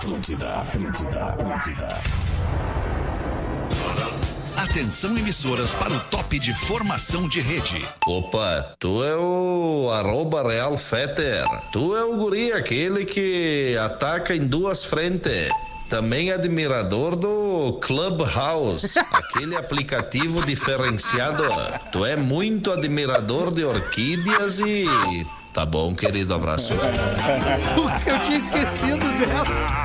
Atlântida, Atlântida, Atlântida. Atenção emissoras para o top de formação de rede. Opa, tu é o arroba Real Feter. Tu é o guri aquele que ataca em duas frentes. Também admirador do Clubhouse, aquele aplicativo diferenciado. Tu é muito admirador de orquídeas e. Tá bom, querido, abraço. Eu tinha esquecido dessa.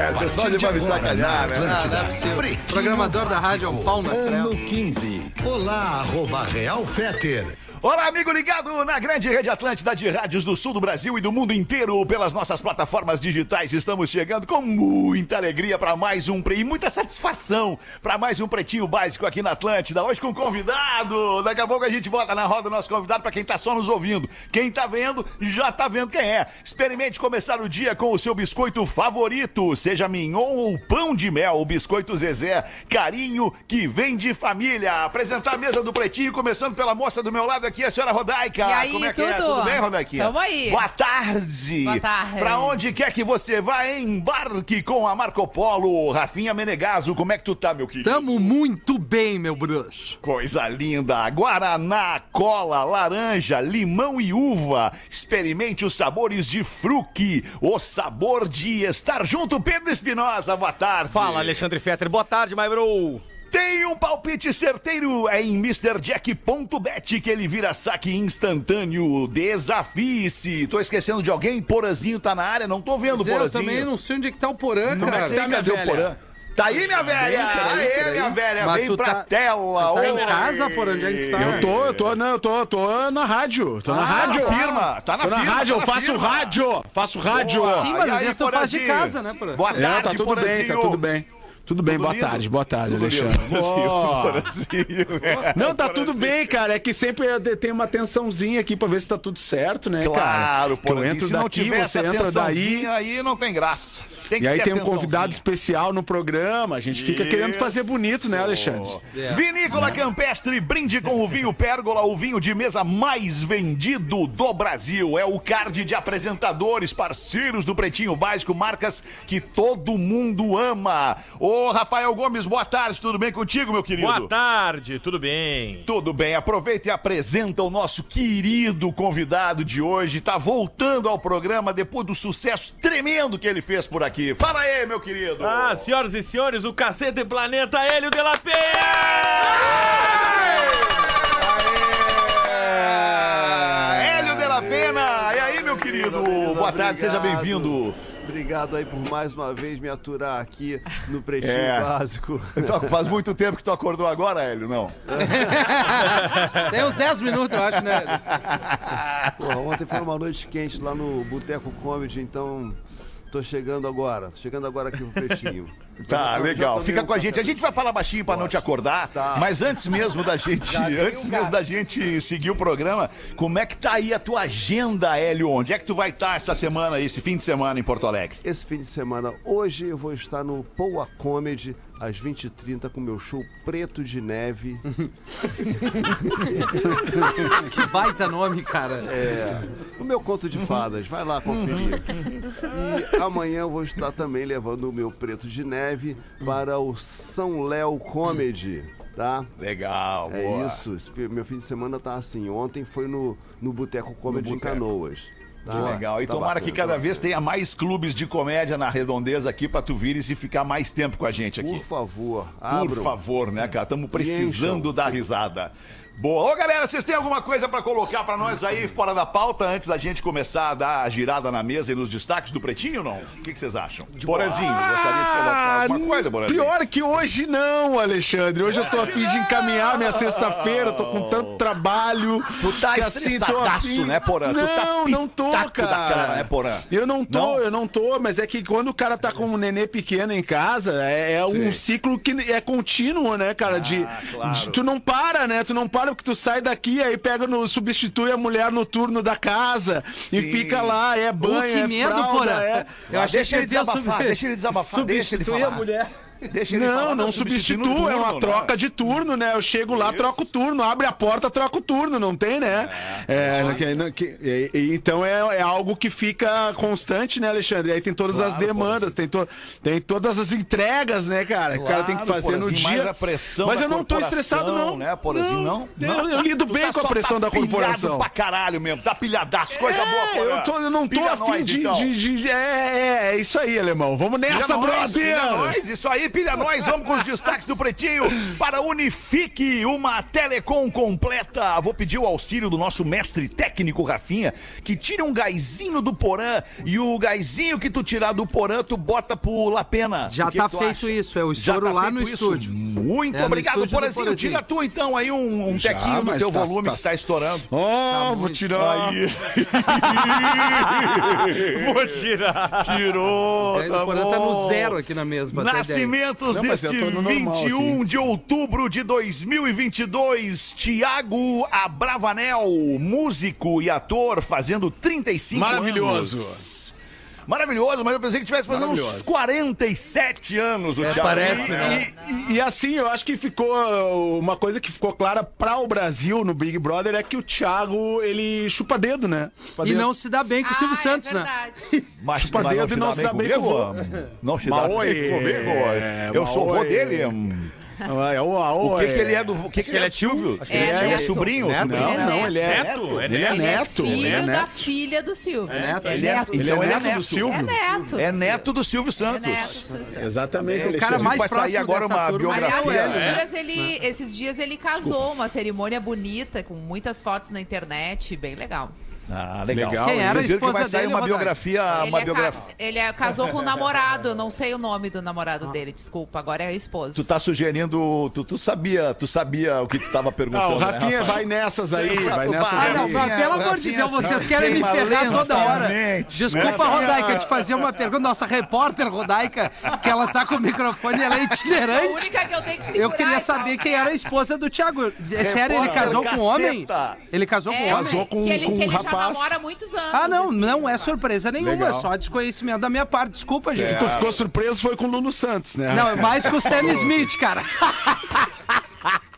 É, vocês podem pra me sacanear, né? Ah, não é Programador da rádio é um pau na Ano trela. 15. Olá, arroba Real Feter. Olá, amigo ligado na grande rede Atlântida de rádios do sul do Brasil e do mundo inteiro pelas nossas plataformas digitais. Estamos chegando com muita alegria para mais um e muita satisfação para mais um pretinho básico aqui na Atlântida. Hoje com convidado. Daqui a pouco a gente bota na roda o nosso convidado para quem tá só nos ouvindo. Quem tá vendo já tá vendo quem é. Experimente começar o dia com o seu biscoito favorito, seja mignon ou pão de mel. O biscoito Zezé, carinho que vem de família. Apresentar a mesa do pretinho, começando pela moça do meu lado aqui, a senhora Rodaica. E aí, Como é que é? tudo? Tudo bem, Rodaiquinha? Tamo aí. Boa tarde. Boa tarde. Pra onde quer que você vá, embarque com a Marco Polo. Rafinha Menegaso, como é que tu tá, meu querido? Tamo muito bem, meu bruxo. Coisa linda! Guaraná, cola, laranja, limão e uva. Experimente os sabores de fruque. O sabor de estar junto. Pedro Espinosa, boa tarde. Fala, Alexandre Fetter. Boa tarde, my bro. Tem um palpite certeiro, é em MrJack.bet que ele vira saque instantâneo. Desafie-se. Tô esquecendo de alguém? Porazinho tá na área? Não tô vendo o Zé, eu Porazinho. também não sei onde é que tá o Porã, Não cara. sei, cadê o Porã? Tá aí, minha velha! Aê, minha velha! Mas Vem pra tá- tela! tá em casa, Porã? Onde é que tá? Eu tô, eu tô, não, eu tô, tô na rádio. Tô na Ah, rádio. na firma, tá na tô na firma, rádio, tá eu faço firma. rádio. Faço rádio. Boa. Sim, mas às aí, vezes tu faz de Porazinho? casa, né, Porã? Boa É, tarde, tá tudo bem, tá Porazinho. tudo bem. Tudo bem, Tudo boa lindo? tarde, boa tarde, Tudo lindo, Alexandre. Porazinho, Ó. Porazinho, é. Não, tá tudo bem, cara. É que sempre tenho uma atençãozinha aqui pra ver se tá tudo certo, né, cara? Claro, eu Porazinho. entro Se não daqui, tiver você essa entra daí. aí não tem graça. Tem que E aí ter tem um convidado especial no programa. A gente fica querendo fazer bonito, né, Alexandre? É. Vinícola Campestre, brinde com o vinho Pérgola, o vinho de mesa mais vendido do Brasil. É o card de apresentadores, parceiros do Pretinho Básico, marcas que todo mundo ama. Ô, Rafael Gomes, boa tarde, tudo bem contigo, meu querido? Boa tarde, tudo bem? Tudo bem, aproveita e apresenta o nosso querido convidado de hoje. Tá voltando ao programa depois do sucesso tremendo que ele fez por aqui. Fala aí, meu querido. Ah, senhoras e senhores, o cacete planeta Hélio de la É, Hélio de la Pena. E aí, meu querido? Boa tarde, seja bem-vindo. Obrigado aí por mais uma vez me aturar aqui no Pretinho É. Básico. Então, faz muito tempo que tu acordou agora, Hélio, não? Tem uns 10 minutos, eu acho, né? Porra, ontem foi uma noite quente lá no Boteco Comedy, então tô chegando agora. Chegando agora aqui pro Pretinho. Tá, já legal. Fica com a gente. A gente vai falar baixinho pra não te acordar, Tá. mas antes mesmo da gente, antes mesmo da gente seguir o programa, como é que tá aí a tua agenda, Hélio? Onde é que tu vai estar essa semana, esse fim de semana em Porto Alegre? Esse fim de semana, hoje eu vou estar no Poa Comedy, às 20h30, com meu show Preto de Neve. Que baita nome, cara. É, o meu conto de fadas, vai lá conferir. E amanhã eu vou estar também levando o meu preto de neve para o São Léo Comedy, tá? Legal, É boa. isso, esse fi- meu fim de semana tá assim. Ontem foi no, no Boteco Comedy em Boteco. Canoas. Tá? Que legal. E Tá tomara que bacana, cada tá vez tenha mais clubes de comédia na redondeza aqui pra tu vires e ficar mais tempo com a gente aqui. Por favor, Por favor, né, cara? Estamos precisando dar risada. Boa. Ô, galera, vocês têm alguma coisa pra colocar pra nós aí fora da pauta antes da gente começar a dar a girada na mesa e nos destaques do Pretinho ou não? O que que vocês acham? Borazinho, gostaria de colocar alguma coisa, Borazinho? Ah, Pior que hoje não, Alexandre. Hoje eu tô afim de encaminhar minha sexta-feira, tô com tanto trabalho. Tu tá assim, estressadaço, né, Porã? Tu tá Não, não tô, cara. cara, né, Porã? Eu não tô, Não? eu não tô, mas é que quando o cara tá com um nenê pequeno em casa, é, é um ciclo que é contínuo, né, cara? de, claro. de- Tu não para, né? Tu não para porque tu sai daqui, aí pega no. substitui a mulher no turno da casa Sim. e fica lá, é banho, que é medo, fralda, é. Eu Ah, achei deixa que ele desabafar, sub- deixa ele desabafar, deixa ele falar. a mulher. Deixa ele Não, não substituindo substitua, o é uma turno, troca né? de turno, né? Eu chego lá, Isso. troco o turno, abre a porta, troco o turno, não tem, né? É, que- que- e- então é, é algo que fica constante, né, Alexandre? Aí tem todas as Claro, demandas, tem, to- tem todas as entregas, né, cara? que o cara tem que Claro, fazer no mais dia. Mas eu não tô estressado, não. Né, Porazinho, não? Eu, eu lido bem tá com a pressão tá da corporação. pra caralho mesmo, tá pilhadaço, coisa É, boa, Porã. eu, tô, eu não tô afim de, então. de- de- É, é, é isso aí, alemão. Vamos nessa, brother! isso aí, pilha nós. Vamos com os destaques do Pretinho para Unifique, uma telecom completa. Vou pedir o auxílio do nosso mestre técnico, Rafinha, que tire um gásinho do Porã e o gásinho que tu tirar do Porã, tu bota pro Lapena. Já O que tá que feito acha? isso, é o estouro tá lá no isso? estúdio. Muito É, obrigado, Porazinho. Porazinho. Tira tu então aí um, um Já, tequinho no teu tá- volume tá- que tá estourando. Ó, vou muito. tirar. Aí. Vou tirar. Tirou. Aí o Porã tá no zero aqui na mesa. pra Nascimentos Não, deste eu tô no normal 21 de outubro de 2022. Tiago Abravanel, músico e ator, fazendo 35 Maravilhoso. anos. Maravilhoso, mas eu pensei que tivesse fazendo uns Maravilhoso. 47 anos o Thiago. parece, E- né? E, e assim, eu acho que ficou uma coisa que ficou clara para o Brasil no Big Brother é que o Thiago, ele chupa dedo, né? Chupa E dedo. não se dá bem com o Silvio Ah, Santos, é né? verdade. Mas, Chupa dedo e não se dá bem com o comigo? Não se dá bem comigo? é, Eu sou vô Maoi. dele. É, o, O que, que ele é do. O que, que ele é do Silvio? que ele é é sobrinho? Neto? sobrinho? Não, Ele é não, ele é Neto? Ele é Ele neto. é filho ele é da neto. filha do Silvio. É neto? Ele é, neto. Ele então é ele é neto do. Silvio? É neto. É neto do Silvio É Santos. Exatamente. O cara mais Vai sair próximo agora uma biografia. É. ele, esses dias ele casou, uma cerimônia bonita, com muitas fotos na internet, bem legal. Ah, legal. Legal. Quem era a Vocês viram que vai esposa sair dele, uma biografia, ele, uma é biografia. ca- ele é- casou com um namorado, eu não sei o nome do namorado dele, desculpa, agora é esposo. Tu tá sugerindo, tu, tu sabia, tu sabia o que tu estava Ah, perguntando, o Rafinha né, vai nessas aí, vai nessas Ah, não, aí. mas pelo amor de Deus, vocês querem me ferrar toda hora. Desculpa, Rodaica, te fazer uma pergunta. Nossa repórter Rodaica, que ela tá com o microfone, ela é a itinerante. única que eu tenho que segurar Eu queria e tal. saber quem era a esposa do Thiago. É sério, ele casou com um homem? Ele casou com É, um homem? Casou com- um já rapaz. Namora há muitos anos. Ah, não, assim. não é surpresa nenhuma, Legal. é só desconhecimento da minha parte. Desculpa, gente. Tu ficou surpreso foi com o Lulu Santos, né? Não, é mais com o Sam Smith, cara.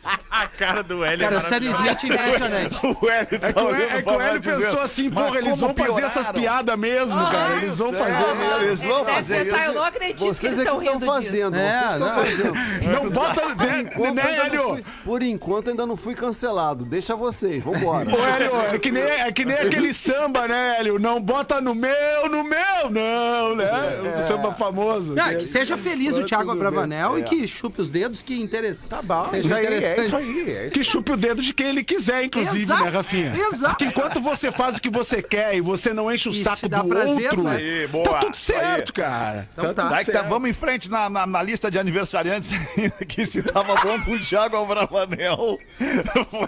A cara do Hélio Cara, é. Smith é impressionante. O Hélio tá É que o, olhando é que pra o Hélio dizendo, pensou assim, "Mas porra, eles vão fazer essas pioraram?" piadas mesmo, cara. Eles vão fazer é, mesmo. Eles vão fazer pensar, isso. eu não acredito que Vocês eles é que estão estão rindo fazendo, disso. É, vocês estão não. fazendo. Não bota, né, Hélio? por enquanto ainda não fui cancelado. Deixa vocês, vambora. Ô, Hélio, é que, nem, é que nem aquele samba, né, Hélio? Não bota no meu, no meu, não, né? O samba famoso. Não, que seja feliz o Thiago. Abravanel e que chupe os dedos, que interessa. Tá bom, seja isso aí, é isso aí. Que chupe o dedo de quem ele quiser, inclusive, Exato, né, Rafinha? exato. Porque enquanto você faz o que você quer e você não enche o E saco dá do prazer, outro, né? Aí, boa, tá tudo certo, cara. Então tá. Aí tá, certo. vamos em frente na, na, na lista de aniversariantes que se tava bom com o Thiago Abravanel.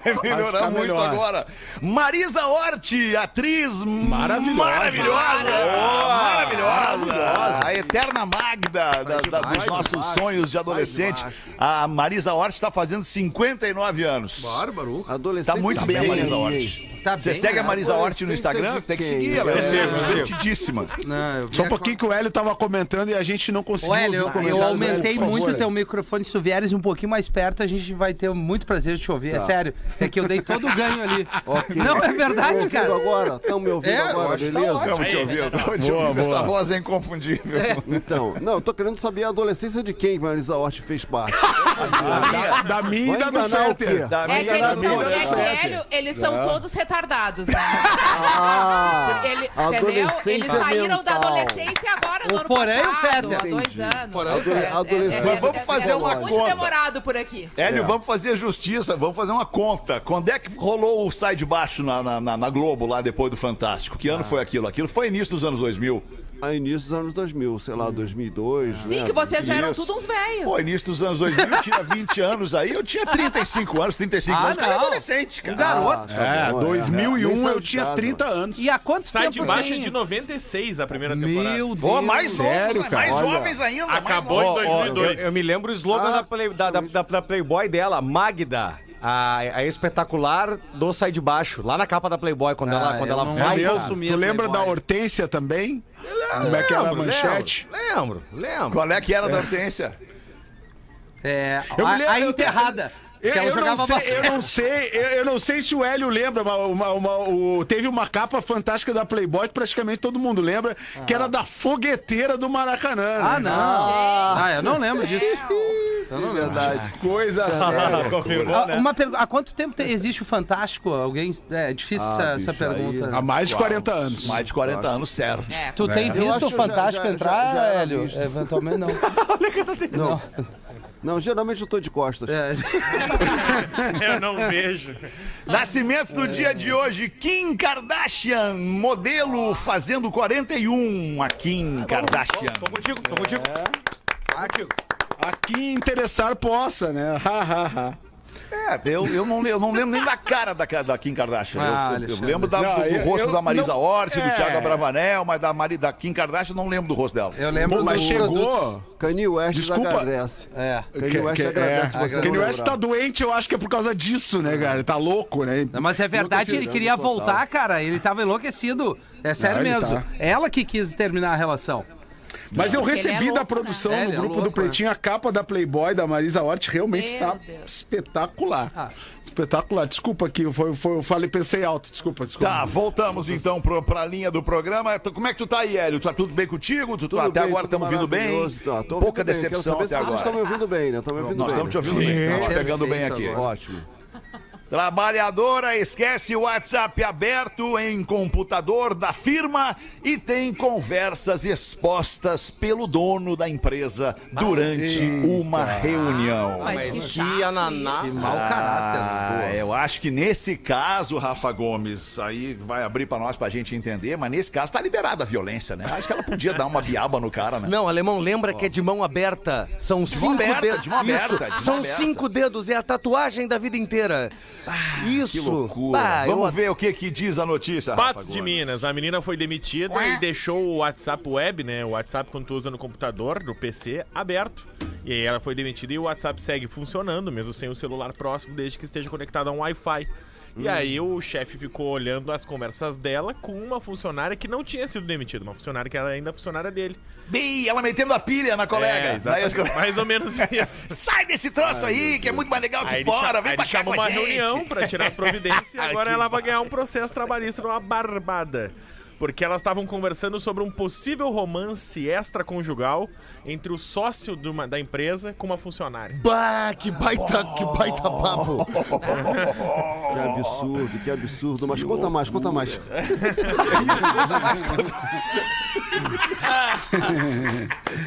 Vai melhorar muito melhor. agora. Marisa Hort, atriz Maravilhosa. Maravilhosa. Maravilhosa. A eterna Magda da- da- dos nossos sonhos de adolescente. A Marisa Hort está fazendo 59 anos. Bárbaro. Adolescente Tá muito bem a Marisa Hort. Tá Você bem, segue a né? Marisa Hort no Instagram? Tem que seguir, ela é sigo. divertidíssima. Não, Só um a- pouquinho que o Hélio tava comentando e a gente não conseguiu. Hélio, eu, eu aumentei Por muito o teu microfone. Se tu vieres um pouquinho mais perto, a gente vai ter muito prazer de te ouvir. É sério. É que eu dei todo o ganho ali. Ok. Não, é verdade, ouvindo cara. agora? Estão me ouvindo É, agora, tá beleza? ótimo. Vamos te Boa, ouvir. Essa voz é inconfundível. Então, não, eu tô querendo saber a adolescência de quem Marisa Hort fez parte. Da, da minha e da do o Fetter. Da É que eles da são, é que. Hélio, eles são todos retardados, né? Ah, Ele, entendeu? adolescência Eles saíram da mental. adolescência agora, no O ano Porém e o passado, Fetter. há dois Entendi. anos. Porém e É, Fetter. é, é, Adolescência é, Vamos é, fazer é uma muito conta. demorado por aqui. Hélio, É. vamos fazer justiça, vamos fazer uma conta. Quando é que rolou o Sai de Baixo na, na, na- na Globo, lá depois do Fantástico? Que ano Ah. foi aquilo? Aquilo foi início dos anos 2000. A início dos anos 2000, sei lá, 2002. Sim, né? que vocês já eram Isso. tudo uns velhos. Pô, início dos anos 2000, eu tinha 20 anos aí, eu tinha 35 anos, 35 Ah, anos, não. adolescente, cara. Um garoto. É, bom, é. 2001 Nem saiu eu tinha casa. 30 anos. E há quanto Sai tempo de baixo tem? de 96 a primeira temporada. Meu Deus. Pô, mais novos, sério, mais cara? Olha, jovens ainda. mais acabou novos. de Ó, 2002. eu, eu me lembro o slogan Ah, da, play- da, da, da- da Playboy dela, Magda. A, a espetacular do Sai de Baixo, lá na capa da Playboy, quando Ah, ela, quando eu ela não vai. consumia tu lembra Playboy. da Hortência também? Como é que era a manchete? Lembro, lembro. Qual é que era da Hortência? É, Eu a, me lembro- a eu- enterrada. Eu, ela eu jogava não sei, eu não sei, eu, eu não sei se o Hélio lembra, uma, uma- uma- o- teve uma capa fantástica da Playboy, que praticamente todo mundo lembra, que era da fogueteira do Maracanã. Ah, né? não. Ah, eu não lembro disso. Eu não lembro. Verdade. Coisa séria. Confirmou, Ah, né? Uma pergunta. Há quanto tempo te- existe o Fantástico? Alguém. É difícil Ah, essa, essa bicho, aí- pergunta. né? Há mais de 40 anos. Mais de 40 anos, sério. É, Tu tem Eu visto o Fantástico já- já- entrar, já Hélio? visto. Eventualmente não. Não. Não, geralmente eu tô de costas. É. Eu não vejo. Nascimentos do dia de hoje, Kim Kardashian, modelo fazendo 41, a Kim Kardashian. Tô contigo, tô contigo. A quem interessar possa, né? Ha, ha, ha. É, eu, eu, não, eu não lembro nem da cara da, da Kim Kardashian. Eu- Ah, eu, eu lembro da- Não, do, do rosto eu da Marisa não- Hort, do é. Thiago Abravanel, mas da, Mari, da Kim Kardashian eu não lembro do rosto dela. Eu lembro Pô, mas dos chegou. produtos. Kanye West Desculpa. agradece. É. Kanye West agradece você Kanye West tá doente, eu acho que é por causa disso, né, cara? Ele tá louco, né? Não, mas é verdade, ele queria voltar, cara. Ele tava enlouquecido. É sério mesmo. tá. Ela que quis terminar a relação. Mas eu é recebi louco, da produção né? É, no ele é grupo louco, do Pretinho a capa da Playboy da Marisa Hort realmente Meu está Deus. espetacular. Ah. Espetacular. Desculpa aqui, foi, foi, eu falei, pensei alto. Desculpa, desculpa. Tá, voltamos então pro, pra linha do programa. Como é que tu tá aí, Hélio? Tá tudo bem contigo? Tu, tu- Tudo até bem, agora estamos vindo bem? Tá, Pouca bem. Decepção até se vocês estão me agora. ouvindo bem, né? Estão me ouvindo Nós bem. estamos te ouvindo bem, estamos te pegando bem Perfeito aqui. agora. Ótimo. Trabalhadora esquece o WhatsApp aberto em computador da firma e tem conversas expostas pelo dono da empresa durante uma reunião. Mas Mas que que ananá. Que mau caráter. Ah, né? eu acho que nesse caso, Rafa Gomes, aí vai abrir pra nós pra gente entender, mas nesse caso tá liberada a violência, né? Acho que ela podia dar uma biaba no cara, né? Não, alemão, lembra que é de mão aberta. São cinco aberta, dedos. de mão aberta, Isso, de mão são aberta. cinco dedos, é a tatuagem da vida inteira. Isso. Que loucura. Ah, eu- Vamos ver o que que diz a notícia, Patos de. Minas. A menina foi demitida e deixou o WhatsApp web, né? O WhatsApp quando tu usa no computador, no PC, aberto. E aí ela foi demitida e o WhatsApp segue funcionando, mesmo sem o celular próximo, desde que esteja conectado a um Wi-Fi. E aí o chefe ficou olhando as conversas dela com uma funcionária que não tinha sido demitida, uma funcionária que era ainda funcionária dele. Bi, ela metendo a pilha na colega. É, as- mais ou menos isso. Sai desse troço aí, que é muito mais legal que Aí fora. Vem aí pra cá com a uma gente. reunião pra tirar as providências e agora ela vai ganhar um processo trabalhista numa barbada. Porque elas estavam conversando sobre um possível romance extraconjugal entre o sócio de uma- da empresa com uma funcionária. Bah, que baita, que baita papo. Que absurdo, que absurdo. Mas conta mais, conta mais.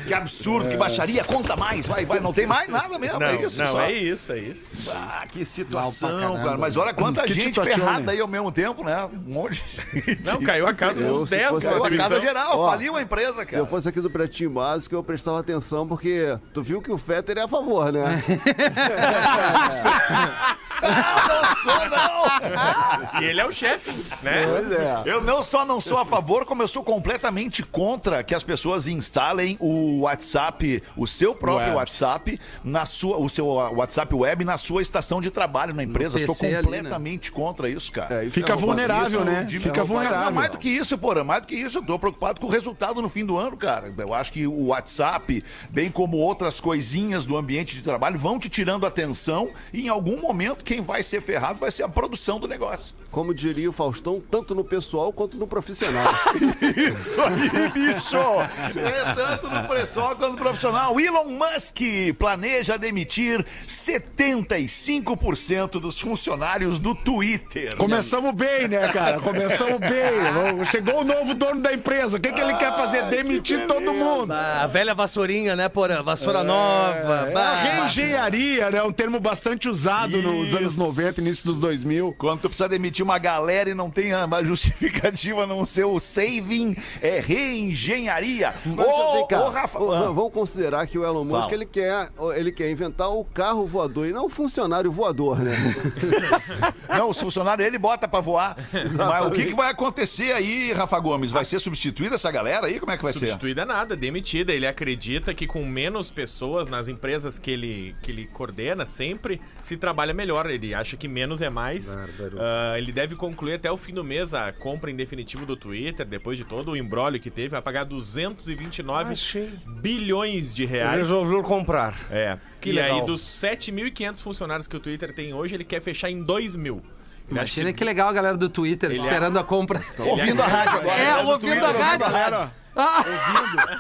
Que absurdo, que baixaria. Conta mais, vai, vai. Não tem mais nada mesmo, Não, é isso. não, só. é isso, é isso. Ah, que situação, cara. Mas olha quanta Que gente ferrada né? aí ao mesmo tempo, né? Um monte de gente. Não, caiu a casa Eu, uns se 10 fosse na casa geral, Ó, faliu a empresa, Se eu cara. fosse aqui do Pretinho Básico, eu prestava atenção, porque tu viu que o Fetter é a favor, né? Não sou, não! E ele é o chefe, né? Pois é. Eu não só não sou a favor, como eu sou completamente contra que as pessoas instalem o WhatsApp, o seu próprio Web. WhatsApp, na sua, o seu WhatsApp web na sua estação de trabalho na empresa. Sou ali, né? completamente contra isso, cara. É, isso Fica é vulnerável, né? De- Fica Não, vulnerável. mais do que isso, porra, mais do que isso, eu tô preocupado com o resultado no fim do ano, cara. Eu acho que o WhatsApp, bem como outras coisinhas do ambiente de trabalho, vão te tirando atenção e em algum momento quem vai ser ferrado vai ser a produção do negócio. Como diria o Faustão, tanto no pessoal quanto no profissional. Isso aí, bicho! É tanto no pessoal quanto no profissional. Elon Musk planeja demitir 75% dos funcionários do Twitter. Começamos bem, né, cara? Começamos bem. Chegou o novo dono da empresa. O que, que ele quer fazer? Demitir todo mundo. Ah, a velha vassourinha, né, porra? Vassoura nova. É, bah. a reengenharia, né? Um termo bastante usado nos anos Isso. 90, início dos 2000. Quando tu precisa demitir uma galera e não tem a justificativa a não ser o saving, é reengenharia. Ô, ô, Rafa. ah. vamos considerar que o Elon Musk Fala. ele quer, ele quer inventar o carro voador e não o funcionário voador, né? Não, os funcionários ele bota pra voar. Mas o que, que vai acontecer aí, Rafa Gomes? Vai ser substituída essa galera aí? Como é que vai ser? Substituída nada, demitida. Ele acredita que com menos pessoas nas empresas que ele, que ele coordena sempre, se trabalha melhor. Menor, ele acha que menos é mais. Ah, ele deve concluir até o fim do mês a compra em definitivo do Twitter, depois de todo o embrólio que teve, vai pagar 229 bilhões de reais. Resolveu comprar. É. Que e legal. aí, dos 7.500 funcionários que o Twitter tem hoje, ele quer fechar em 2 mil. Ele acha Imagina que legal a galera do Twitter esperando a compra. Ouvindo a rádio agora. É, ouvindo a rádio.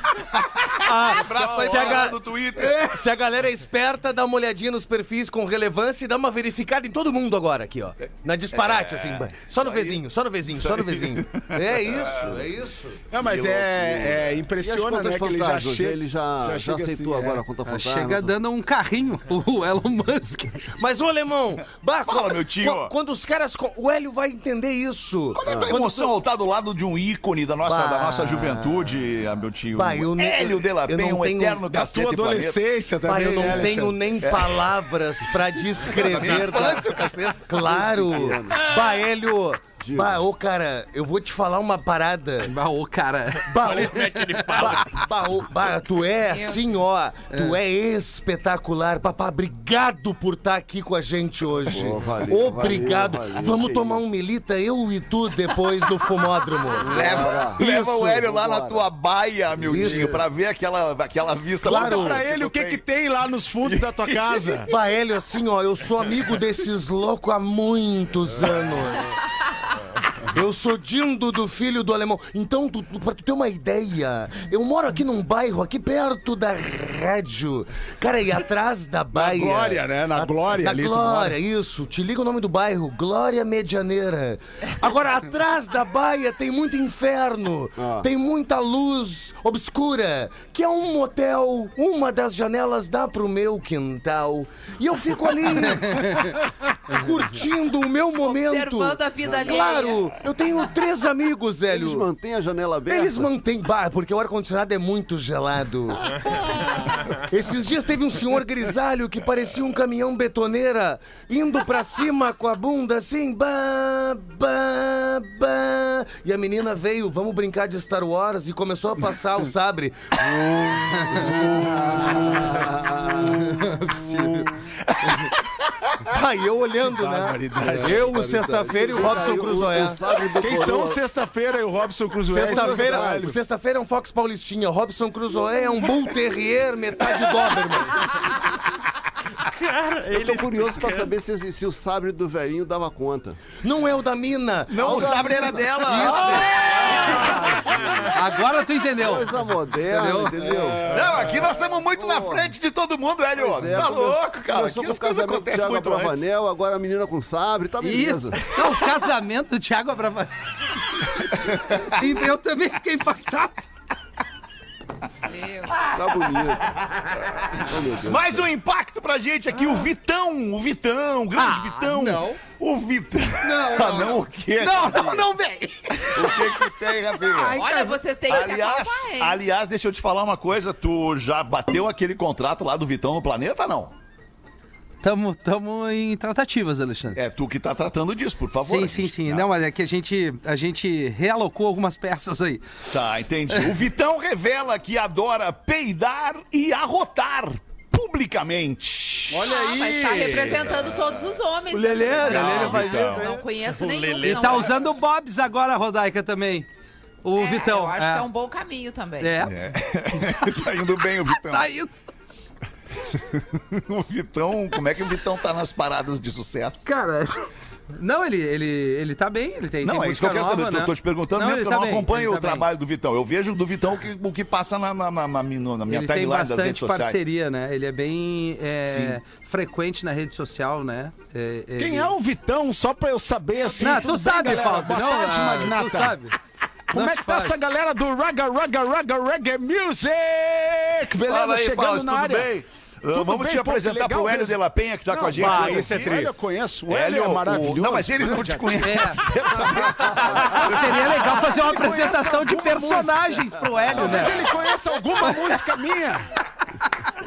Ah, Abraço aí Se a ga- do Twitter. Se a galera é esperta, dá uma olhadinha nos perfis com relevância e dá uma verificada em todo mundo agora aqui, ó. Na disparate, assim. Só no vizinho, só no vizinho, só no vizinho. É isso, é isso. Não, mas é, é E as impressiona, contas né? Que ele já chega. Ele já, já, chega aceitou assim, agora é. a conta Ah, fantasma? chega dando um carrinho, o Elon Musk. Mas, ô alemão, bah, Fala, quando- meu tio. Quando, quando os caras. O Hélio vai entender isso. Como é a tua emoção ao estar do lado de um ícone da nossa, Bah. da nossa juventude, ah, meu tio? Bah, eu Hélio de la eu Penha, não um tenho- eterno Da cacete planeta. adolescência Bah, também. eu não né, tenho nem palavras pra descrever. da- Infância, o cacete. Claro! Bah, Hélio! Diga. Bah, ô cara, eu vou te falar uma parada. Bah, ô, cara. Bah, Olha como é que ele fala. Bah, bah, ô, bah, tu é assim, ó. Tu é espetacular. Papá, obrigado por estar aqui com a gente hoje. Pô, valeu, obrigado. valeu, valeu, Vamos tomar um milita, eu e tu, depois no fumódromo. Leva, Isso, leva o Hélio lá na tua baia, tio, pra ver aquela, aquela vista. Claro. Conta pra ele o que que tem lá nos fundos da tua casa. Bah, Hélio, assim, ó, eu sou amigo desses loucos há muitos anos. Eu sou Dindo do filho do alemão. Então, tu, tu- pra tu ter uma ideia, eu moro aqui num bairro, aqui perto da rádio. Cara, e atrás da baia. Glória, né? Na Glória Na ali tu Glória, isso. Te liga o nome do bairro, Glória Medianeira. Agora, atrás da baia tem muito inferno, Ah. tem muita luz obscura, que é um motel. Uma das janelas dá pro meu quintal. E eu fico ali, curtindo o meu momento. Observando a vida alheia. Claro, eu tenho três amigos, Eles Hélio. mantêm a janela aberta? Eles mantêm bar, porque o ar-condicionado é muito gelado. Esses dias teve um senhor grisalho que parecia um caminhão betoneira, indo pra cima com a bunda assim, ba, ba, ba. E a menina veio, vamos brincar de Star Wars, e começou a passar o sabre. Aí eu olhando, né? Eu, o sexta-feira e o Robson Cruzoé. Do Quem são sexta-feira e o Robson Cruzoé? Sexta-feira, Caralho. sexta-feira é um Fox Paulistinha. Robson Crusoe é um Bull Terrier, metade Doberman. Eu tô curioso pra saber se, se o sabre do velhinho dava conta. Não é o da mina. Não, o sabre era dela. Agora tu entendeu. Coisa moderna, Entendeu? entendeu? Não, aqui nós estamos muito na frente de todo mundo, Hélio. É, tá come- louco, cara. Começou Aqui com as coisas acontecem muito antes. Abravanel, agora a menina com sabre, tá Isso. beleza. Não, o casamento do Thiago Abravanel. E eu também fiquei impactado. Tá bonito. Oh, Deus. Mais um impacto pra gente aqui, o Vitão, o Vitão, o grande Vitão. não. O Vitão. Não, Ah, não, o quê? Não, não, não, vem. O que que tem, Rafinha? Ai, Olha, vocês têm que se Aliás, acalmar, hein? aliás, deixa eu te falar uma coisa. Tu já bateu aquele contrato lá do Vitão no planeta, não? Tamo, tamo em tratativas, Alexandre. É tu que tá tratando disso, por favor. sim, sim, sim. Não, mas é que a gente, a gente realocou algumas peças aí. Tá, entendi. O Vitão revela que adora peidar e arrotar publicamente. Olha Ah, aí. mas tá representando todos os homens. O Lelê, né? o Lelê Não, faz não, isso, Não conheço nenhum. Lelê. que E tá gosta. usando o Bobs agora, Rodaica, também. O É, Vitão. Eu acho que é um bom caminho também. É, tá indo bem o Vitão. tá indo. O Vitão, como é que o Vitão tá nas paradas de sucesso? Cara, não, ele, ele, ele tá bem, ele tem, Não, tem é isso que eu quero nova, saber. né? Eu tô te perguntando mesmo, ele porque eu tá não bem, acompanho ele o tá bem. trabalho do Vitão. Eu vejo do Vitão o que, o que passa na, na, na, na minha, Ele tem timeline das redes bastante sociais. parceria, né? Ele é bem é, frequente na rede social, né? É, Quem ele- é o Vitão? Só pra eu saber, assim. Não, tu sabe, Boa não? tarde, ah. Tu sabe. Como Não é que tá faz. essa galera do Raga, Raga, Raga, Reggae Music? Beleza? Fala aí, Chegando Paulo, na tudo área. bem? Ah, Tudo Vamos bem, te pô, apresentar pro Hélio mesmo. de la Penha, que tá com a gente. hoje esse é tri. Hélio eu conheço. O Hélio é maravilhoso. Não, mas ele não te conhece. É. Seria legal fazer uma apresentação de personagens pro Hélio, Mas né? ele conhece alguma música minha?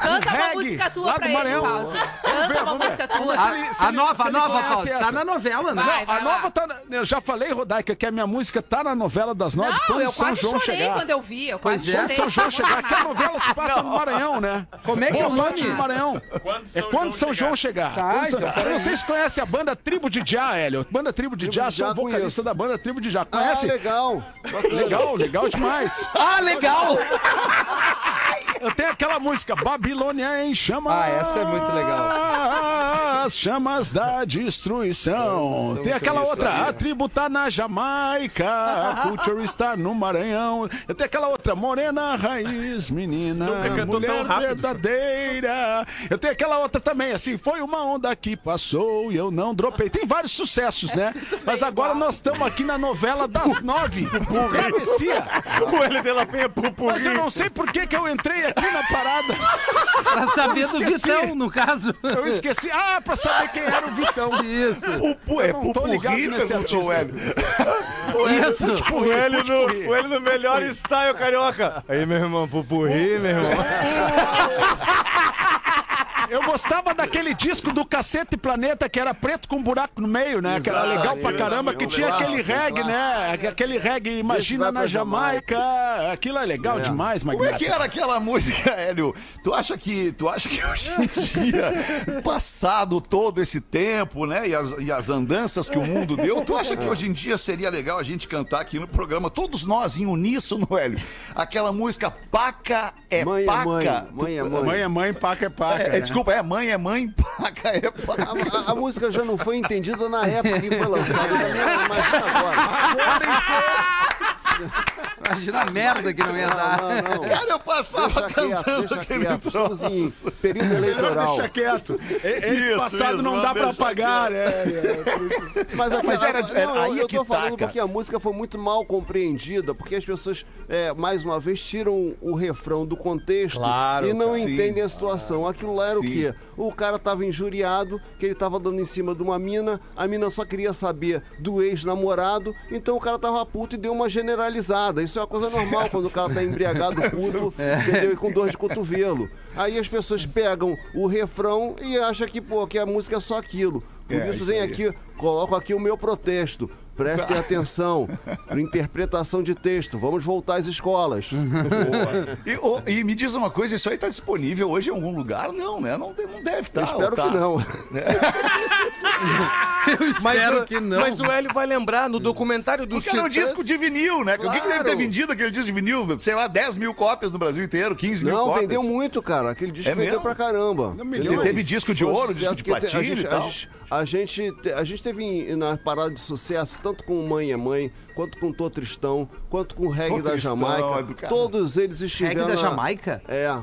Canta uma música tua pra ele, Maranhão. Pausa. Canta uma música tua. A nova, a nova, Paulo. Tá essa. na novela, né? A nova tá. na- Eu já falei, Rodaica, que a minha música tá na novela das nove Não, quando eu São quase João chorei chegar. quando eu vi. Eu quase é. chorei. São João chegar, que a novela se passa no Maranhão, né? Como é que é o nome? do Maranhão. Quando É São quando João São João chegar. Tá, Quando então, Eu não sei se conhece a banda Tribo de Já, Hélio. Banda Tribo de Já, sou vocalista da banda Tribo de Já. Ah, Conhece? legal. Bacana. Legal, legal demais. Ah, legal! Eu tenho aquela música, Babilônia em chamas. Ah, essa é muito legal. As chamas da destruição. Tem aquela outra, a tribo tá na Jamaica, a culture está no Maranhão. Eu tenho aquela outra, morena raiz, menina, mulher verdadeira. Eu tenho aquela outra também, assim, foi uma onda que passou e eu não dropei. Tem vários sucessos, né? Mas agora nós estamos aqui na novela das nove. Travessia. O L de la Penha pupurri. Mas eu não sei por que, que eu entrei aqui na parada. Pra saber do. Vitão, no caso. Eu esqueci. Ah, pra saber quem era o Vitão. Isso. Pupu, é Eu não tô ligado pupurri, nesse perguntou o artista. Hélio. Isso. O L no, o no melhor style carioca. Aí, meu irmão, pupurri, meu irmão. Eu gostava daquele disco do Cacete Planeta que era preto com um buraco no meio, né? Que era legal pra é, caramba, é que um tinha aquele um reggae, né? Aquele reggae, imagina na Jamaica. Aquilo é legal demais, Como é Magnata. que era aquela música, Hélio? Tu acha que, tu acha que hoje em dia, passado todo esse tempo, né, e as, e as andanças que o mundo deu, tu acha que hoje em dia seria legal a gente cantar aqui no programa, todos nós em uníssono, Hélio, aquela música Paca é Mãe é Paca. mãe, mãe é mãe. Mãe é mãe, paca é paca. É, é, né? Desculpa, é mãe é mãe, Paca é Paca. A, a- música já não foi entendida na época que foi lançada. Imagina agora. Imagina a merda que não ia dar. Não, não, não. Cara, eu passava Deixa quieto, cantando deixa aquele quieto. Estamos troço. em período eleitoral. deixar quieto. Esse Isso, passado isso, não dá pra deixar apagar, né? Mas, aqui, Mas era- não, era- aí eu é que tô tá, falando porque a música foi muito mal compreendida, porque as pessoas, é, mais uma vez, tiram o refrão do contexto Claro, e não cara. entendem a situação. Aquilo lá era o Sim. quê? O cara tava injuriado, que ele tava dando em cima de uma mina, a mina só queria saber do ex-namorado, então o cara tava puto e deu uma generalizada. Isso é uma coisa normal quando o cara tá embriagado, puto, entendeu? E com dor de cotovelo. Aí as pessoas pegam o refrão e acham que, pô, que a música é só aquilo. Por É, isso vem aqui, coloco aqui o meu protesto. Prestem atenção. Para interpretação de texto. Vamos voltar às escolas. E, ô, e me diz uma coisa, isso aí tá disponível hoje em algum lugar? Não, né? Não, não deve estar. Eu espero que não. Eu espero o- que não. Mas o Hélio vai lembrar no documentário dos Porque era um disco de vinil, né? O que, que deve ter Claro. vendido aquele disco de vinil? Sei lá, 10 mil cópias no Brasil inteiro, 15 mil Não, cópias. vendeu muito, cara. Aquele disco É vendeu mesmo? pra caramba. Te- Teve disco de ouro, disco de platina a gente, e tal. A gente, a gente, te- a gente teve na parada de sucesso, tanto com Mãe é Mãe, quanto com Tô Tristão, quanto com Reggae Tô da Tristão, Jamaica. é. Todos eles estiveram. Reggae da na- Jamaica? É.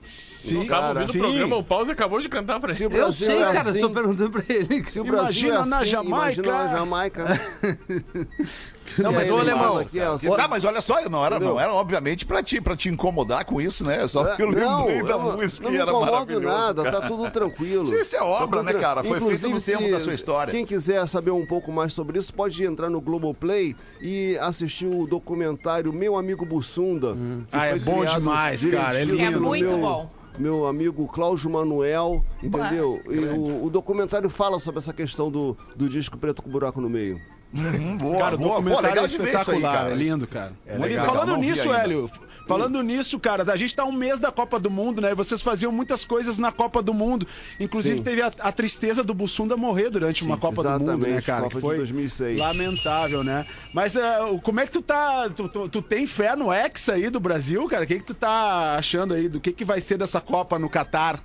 Sim, Tava Cara, ouvindo sim. o programa, o Pause acabou de cantar pra Se ele. o Eu Brasil sei, é cara, assim, tô perguntando pra ele. se o Brasil Imagina é assim, na Jamaica. imagina na Jamaica. Não, mas o alemão. que é assim. Tá, mas olha só, não era, não era obviamente pra te, pra te incomodar com isso, né? Só porque eu Não, lembrei da eu música não me era incomodo maravilhoso. nada, cara. tá tudo tranquilo. Sim, isso é obra, Tá né, cara? Foi feito no tempo se- da sua história. Quem quiser saber um pouco mais sobre isso, pode entrar no Globoplay e assistir o documentário Meu Amigo Bussunda. que Ah, é bom demais, cara, é lindo. É muito meu- bom. Meu amigo Cláudio Manuel, entendeu? E o, o documentário fala sobre essa questão do, do disco preto com buraco no meio. Hum, boa, Cara, o boa, boa, documentário legal é aí, espetacular, cara. é lindo, cara. Muito legal, Falando nisso, ainda. Hélio, falando nisso, cara, a gente tá um mês da Copa do Mundo, né? Vocês faziam muitas coisas na Copa do Mundo. Inclusive, Sim. teve a, a tristeza do Bussunda morrer durante uma Copa do Mundo, né, cara? Copa que de foi 2006. lamentável, né? Mas eh, como é que tu tá... Tu, tu- tu tem fé no Hexa aí do Brasil, cara? O que que tu tá achando aí? Do que que vai ser dessa Copa no Catar?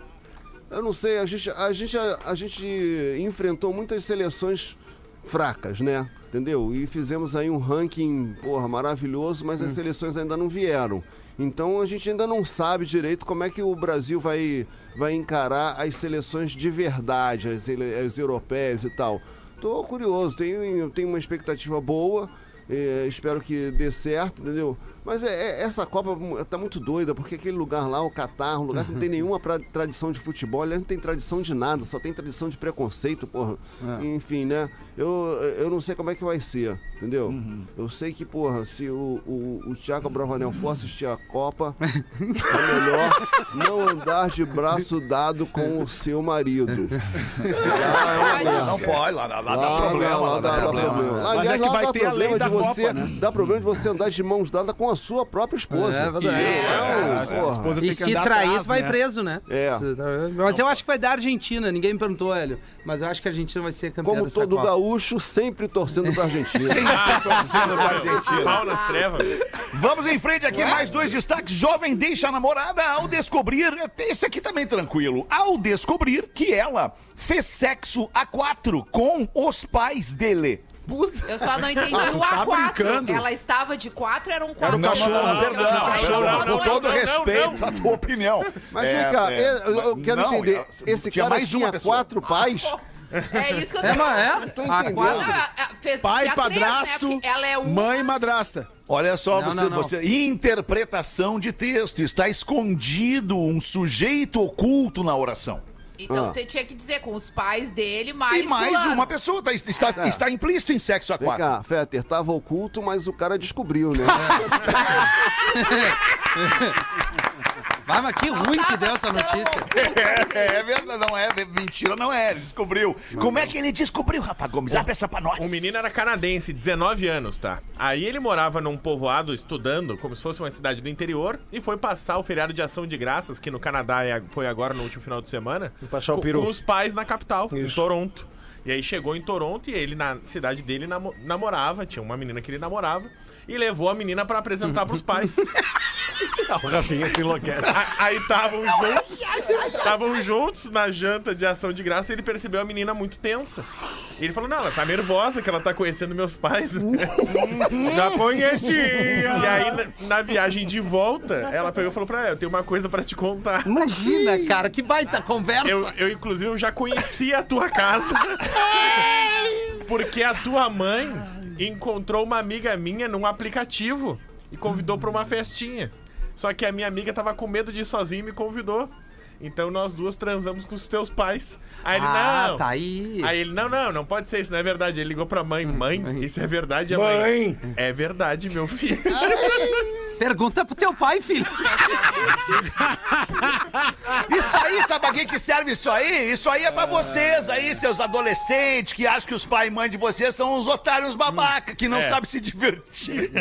Eu não sei, a gente, a gente, a, gente enfrentou muitas seleções fracas, né? Entendeu? E fizemos aí um ranking, porra, maravilhoso, mas as seleções ainda não vieram. Então a gente ainda não sabe direito como é que o Brasil vai, vai encarar as seleções de verdade, as, as europeias e tal. Tô curioso, tenho, tenho uma expectativa boa. eh, espero que dê certo, entendeu? Mas é, é- essa Copa tá muito doida, porque aquele lugar lá, o Catar, um lugar que não tem nenhuma pra- tradição de futebol, ele não tem tradição de nada, só tem tradição de preconceito, porra. Enfim, né? Eu, eu não sei como é que vai ser, entendeu? Eu sei que, porra, se o, o, o Thiago Bravanel for assistir a Copa, é melhor não andar de braço dado com o seu marido. Lá é uma merda. Não pode, lá, lá, lá dá problema. lá, dá dá problema. problema. Mas Aliás, é que lá vai dá ter a lei problema da de você, né? Dá problema de você andar de mãos dadas com a sua própria esposa. É verdade. Isso, A porra. esposa E tem que se trair, atrás, vai né? preso, né? É. Mas eu acho que vai dar Argentina. Ninguém me perguntou, Hélio. Mas eu acho que a Argentina vai ser campeã Como dessa todo Copa. gaúcho, sempre torcendo pra Argentina. Sempre torcendo pra Argentina. Pau nas trevas. Vamos em frente aqui, mais dois destaques. Jovem deixa a namorada ao descobrir. Esse aqui também tranquilo. Ao descobrir que ela fez sexo a quatro com os pais dele. Eu só não entendi Ah, o tá A4. brincando. Ela estava de quatro, era um quatro. Não, não, não, não, perdão, eu perdão, só com não todo respeito à tua opinião. Mas É, vem cá, é, eu, eu quero não, entender. Esse tinha cara mais uma tinha quatro pais? É isso que eu É, tô mas é? Tô A entendendo. Ah, ah, fez- Pai, três, né? padrasto, Ela é um. mãe madrasta. Olha só, Não, você, não, não. você. Interpretação de texto. Está escondido um sujeito oculto na oração. Então Ah. te- tinha que dizer com os pais dele, mais. e mais fulano. uma pessoa. Tá- está, É. está implícito em sexo a Vem quatro. cá, Fetter, tava oculto, mas o cara descobriu, né? Vai, mas que ruim que deu essa notícia. É, é verdade, não é mentira, não é. Ele descobriu. Como é que ele descobriu, Rafa Gomes? Abre essa pra nós. O menino era canadense, 19 anos, tá? Aí ele morava num povoado estudando, como se fosse uma cidade do interior, e foi passar o feriado de ação de graças, que no Canadá é- foi agora no último final de semana, passar o com, peru. com os pais na capital, em Toronto. E aí chegou em Toronto e ele, na cidade dele, namo- namorava, tinha uma menina que ele namorava, e levou a menina pra apresentar pros pais. O Rafinha se enlouquece. A- Aí estavam juntos, estavam juntos na janta de ação de graça e ele percebeu a menina muito tensa. E ele falou: Não, ela tá nervosa que ela tá conhecendo meus pais. Já conhecia! E aí, na, na viagem de volta, ela pegou e falou pra ela: Eu tenho uma coisa pra te contar. Imagina, cara, que baita conversa. Eu, eu, inclusive, eu já conhecia a tua casa. Porque a tua mãe encontrou uma amiga minha num aplicativo e convidou pra uma festinha. Só que a minha amiga tava com medo de ir sozinha e me convidou. Então nós duas transamos com os teus pais. Aí ele, Ah, não. tá aí. Aí ele, não, não, não pode ser isso, não é verdade. Ele ligou pra mãe, mãe, isso é verdade, a mãe. Mãe! É verdade, meu filho. Pergunta pro teu pai, filho. Isso aí, sabe pra que que serve isso aí? Isso aí é pra vocês aí, seus adolescentes, que acham que os pai e mãe de vocês são uns otários babaca, que não É. sabem se divertir.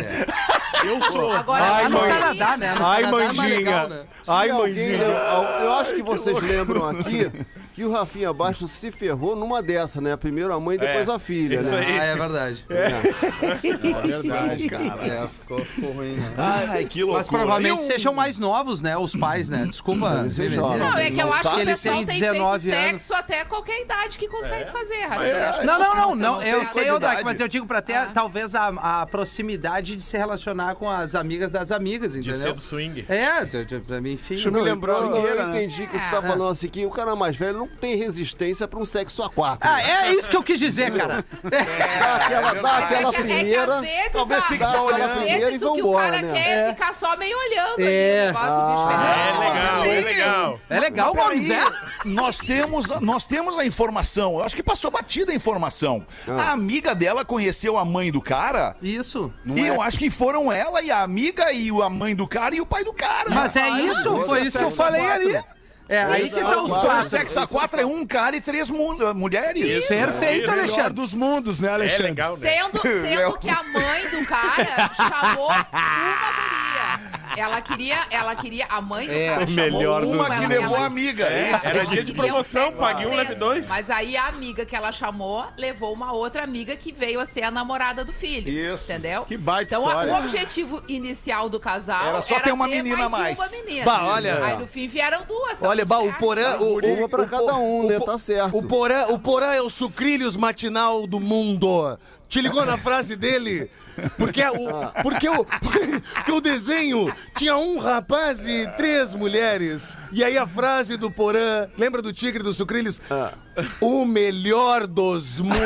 Eu sou. Agora, Lá eu no Canadá, né? No Ai, Canadá é manjinha. legal, né? Ai, alguém manjinha. lembra- eu acho que vocês lembram aqui que o Rafinha Bastos se ferrou numa dessa, né? Primeiro a mãe, depois É, a filha, isso né? aí. Ah, é verdade. É verdade, cara. É, ficou, ficou ruim, né? Ai, que loucura. Mas provavelmente E um- sejam mais novos, né? Os pais, né? Desculpa. Eles jovens. Não, é que eu Não acho que sabe? o Ele pessoal tem tem 19 feito anos. sexo até qualquer idade que consegue fazer. É, Eu acho que Não, não, não, não. Eu sei, Odak, mas eu digo pra ter Ah. talvez a, a proximidade de se relacionar com as amigas das amigas, De entendeu? ser do swing. É, de- de- pra mim, enfim. Deixa eu me Não, lembrar eu, eu primeira, né? entendi que você tá falando assim que o cara mais velho não tem resistência pra um sexo a quatro. Ah, é isso que eu quis dizer, cara. Dá aquela, dá aquela É que- é primeira. às vezes, talvez fique só olhando vezes primeiro e o que o vambora, cara né? quer é ficar só meio olhando É. ali o negócio, o bicho Ah. É legal, é legal. É legal, Gomes, é? Nós temos, nós temos a informação. Eu acho que passou batida a informação. A amiga dela conheceu a mãe do cara. Isso. e eu acho que foram ela e a amiga e o- a mãe do cara e o pai do cara. Mas é isso, foi isso que eu falei ali. É aí que tá os quatro. sexo a quatro é um cara e três mu- mulheres. Perfeito, Melhor Alexandre. dos mundos, né, É Alexandre? legal, né? Sendo, sendo que a mãe do cara chamou uma guria. Ela queria, ela queria, a mãe do É, cara melhor Uma ela- que levou ela- a amiga. É, era dia de promoção, sexo pague um, leve dois. Mas aí a amiga que ela chamou levou uma outra amiga que veio a ser a namorada do filho. Isso. Entendeu? Que baita então, história. o objetivo inicial do casal Era só ter uma menina a mais. uma menina. Bah, olha- Aí no fim vieram duas. Olha, tudo bah, o. Porã. O, o, Uma pra o- cada um, o- né? Tá certo. O Porã, o Porã é o sucrilhos matinal do mundo. Te ligou na frase dele? Porque o, porque, o, porque o desenho tinha um rapaz e três mulheres. E aí a frase do Porã, lembra do Tigre dos Sucrilhos? O melhor dos mundos.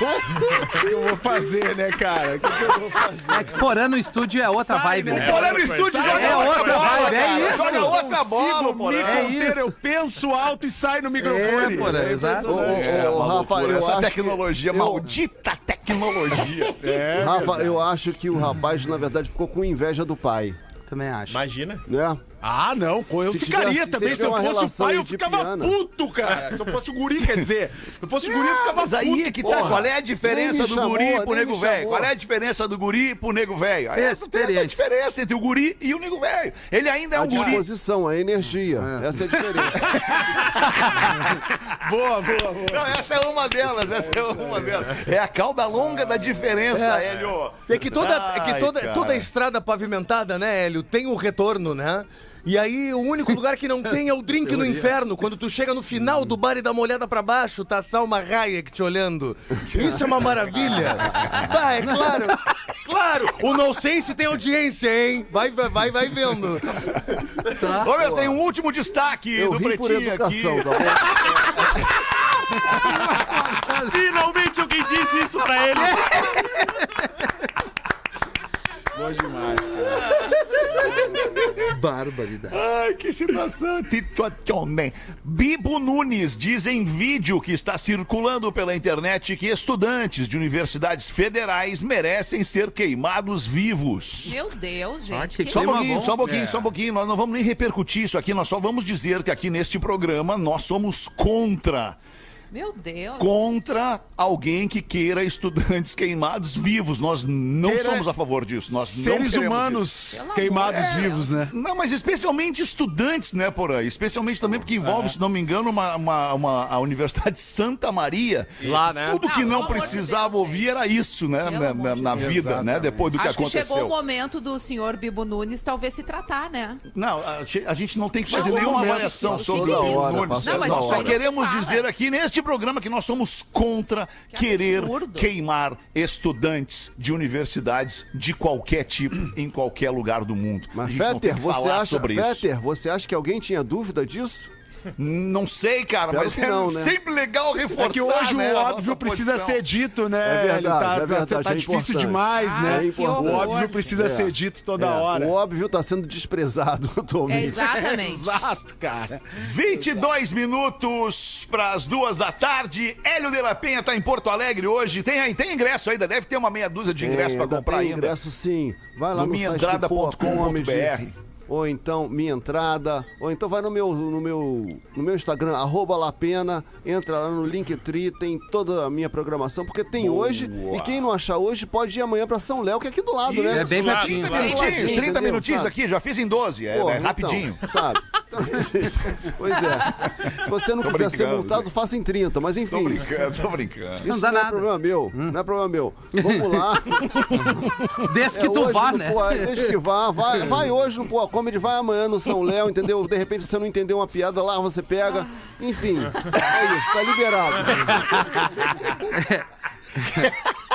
O que eu vou fazer, né, cara? O que, que eu vou fazer? É que Porã no estúdio é outra vibe. né? Porã no estúdio joga É outra bola, vibe, é cara. isso. Joga outra bola, Porã. me É isso. eu penso alto e saio no microfone. É, Porã, exato. Ô, É, Rafa, essa tecnologia, eu- maldita tecnologia. É, Rafa, eu acho que o rapaz, na verdade, ficou com inveja do pai, Também acho. Imagina. né? Ah, não, eu Se ficaria tivesse- também. se Se eu fosse o pai, eu ficava puto, cara. Se eu fosse o guri, quer dizer. Se eu fosse o guri, eu ficava Mas aí é que tá, porra. qual é a diferença do chamou, guri pro nego velho? Qual é a diferença do guri pro nego velho? Tem a diferença entre o guri e o nego velho. Ele ainda é A um guri. disposição, a energia. Essa é a diferença. Boa, boa, boa. Não, essa é uma delas, essa é uma delas. É a cauda longa da diferença, Hélio. É que toda, é que toda, cara. toda estrada pavimentada, né, Hélio, tem um retorno, né? E aí, o único lugar que não tem é o drink no inferno. Quando tu chega no final do bar e dá uma olhada pra baixo, tá a Salma Hayek te olhando. Isso é uma maravilha. Bah, é claro. Claro. O No Sense tem audiência, hein? Vai, vai, vai, vendo. Ô, meu, tem um último destaque Eu do ri por Pretinho educação, aqui. tá bom? Finalmente alguém disse isso pra ele. Bom demais, Barbaridade. Ai, que situação. Bibo Nunes diz em vídeo que está circulando pela internet que estudantes de universidades federais merecem ser queimados vivos. Meu Deus, gente. Ah, que Só um pouquinho, só um pouquinho, É. só um pouquinho. Nós não vamos nem repercutir isso aqui, nós só vamos dizer que aqui neste programa nós somos contra. Meu Deus. Contra alguém que queira estudantes queimados vivos. Nós não Queira somos a favor disso. Nós não Seres queremos humanos isso. Pelo queimados amor de vivos, né? Não, mas especialmente estudantes, né, Porã? Especialmente também porque envolve, se não me engano, uma, uma, uma- a Universidade de Santa Maria. Lá, né? Tudo que Ah, pelo não amor de precisava Deus, ouvir era isso, né? Pelo Na, amor na- de na Deus. vida, né? Depois do que Acho que chegou o momento do senhor Bibo Nunes talvez se tratar, né? Não, a, a gente não tem que fazer Chegou o nenhuma momento, avaliação sobre o isso. Nunes. Não, mas só não queremos dizer aqui neste programa que nós somos contra Que querer absurdo. queimar estudantes de universidades de qualquer tipo em qualquer lugar do mundo. Mas, Fetter, você acha, sobre isso. Você acha que alguém tinha dúvida disso? Não sei, cara, mas que é não, né? sempre legal reforçar, É que hoje né, o óbvio precisa posição. ser dito, né? É verdade, Tá, é verdade, tá é difícil importante. demais, Ah, né? É que O óbvio precisa É. ser dito toda É, hora. O óbvio tá sendo desprezado atualmente. Exatamente. Exato, cara. 22 minutos para as duas da tarde. Hélio de la Penha tá em Porto Alegre hoje. Tem, aí- tem ingresso ainda, deve ter uma meia dúzia de ingressos É, para ainda comprar tem ainda. ingresso sim. Vai lá No no, site do Poa minhaentrada.com.br. Ou então Minha Entrada. Ou então vai no meu, no meu, no meu Instagram, arroba Lapena. Entra lá no Linktree, tem toda a minha programação. Porque tem hoje. E quem não achar hoje pode ir amanhã pra São Léo, que é aqui do lado, né? É bem pertinho. claro. Minutinhos, 30 entendeu? minutinhos aqui, já fiz em 12, é, Pô, é então, rapidinho. sabe? pois é. Se você não Tô quiser ser multado, faça em 30. Mas Tô enfim. brincando, tô brincando. Isso Não dá não é nada. problema meu. Não é problema meu. Vamos lá. Desde que É tu hoje vá, né? Poa- Desde que vá. Vai, vai hoje no Poa Comedy, vai amanhã no São Léo, entendeu? De repente você não entendeu uma piada lá, você pega. Enfim, é isso, tá liberado.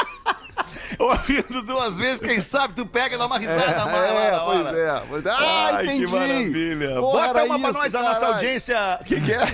Ouvindo duas vezes, quem sabe tu pega e dá uma risada mais lá É, hora. pois é. Pois é. Ah, Ai, entendi. que maravilha. Porra, Bota uma pra isso, nós, a nossa audiência. O que, que é?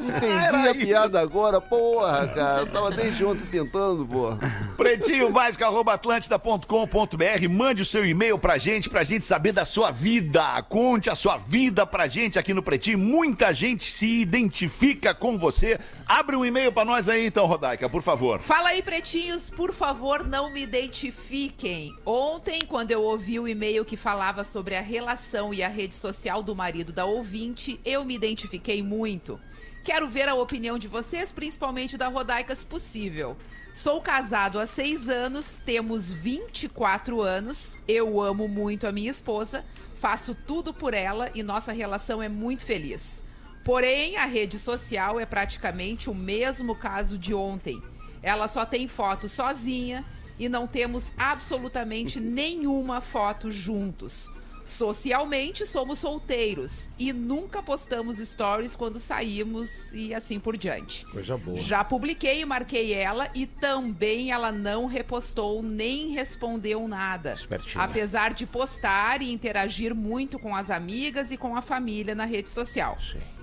Entendi Era a isso. piada agora, porra, cara. Eu tava desde ontem tentando, porra. Pretinho básico, arroba atlântida.com.br. Mande o seu e-mail pra gente, pra gente saber da sua vida. Conte a sua vida pra gente aqui no Pretinho. Muita gente se identifica com você. Abre um e-mail pra nós aí então, Rodaica, por favor. Fala aí, pretinhos, por favor, não me identifiquem. Ontem, quando eu ouvi o e-mail que falava sobre a relação e a rede social do marido da ouvinte, eu me identifiquei muito. Quero ver a opinião de vocês, principalmente da Rodaica, se possível. Sou casado há seis anos, temos 24 anos, eu amo muito a minha esposa, faço tudo por ela e nossa relação é muito feliz. Porém, a rede social é praticamente o mesmo caso de ontem. Ela só tem foto sozinha e não temos absolutamente nenhuma foto juntos. Socialmente, somos solteiros e nunca postamos stories quando saímos e assim por diante. Coisa boa. Já publiquei e marquei ela e também ela não repostou nem respondeu nada. Espertinha. Apesar de postar e interagir muito com as amigas e com a família na rede social.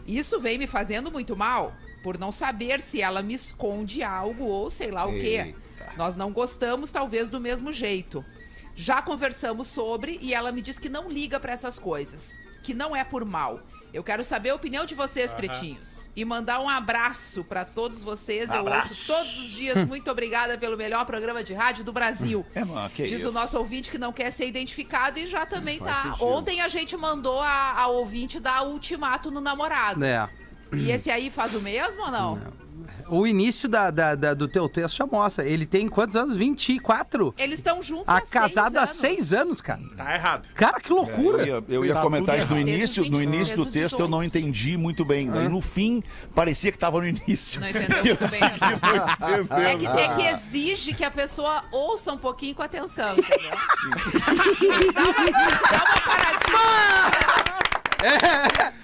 Isso vem me fazendo muito mal por não saber se ela me esconde algo ou sei lá o quê. Nós não gostamos talvez do mesmo jeito. Já conversamos sobre e ela me diz que não liga pra essas coisas, que não é por mal. Eu quero saber a opinião de vocês, pretinhos. E mandar um abraço pra todos vocês. Eu ouço todos os dias. Muito obrigada pelo melhor programa de rádio do Brasil. É, mano, que Diz isso. o nosso ouvinte que não quer ser identificado e já também Faz tá. sentido. Ontem a gente mandou a, a ouvinte dar ultimato no namorado. É. E esse aí faz o mesmo ou não? O início da, da- da- do teu texto já mostra. Ele tem quantos anos? 24? Eles estão juntos A há casado seis há seis anos, cara. Tá errado. Cara, que Eu loucura. ia, eu ia Tá comentar isso no início, no início do 20, texto eu não entendi muito bem. Daí no fim parecia que tava no início. Não entendeu Eu muito bem. segui não. É que, é que exige que a pessoa ouça um pouquinho com atenção, entendeu? dá, uma, dá uma paradinha.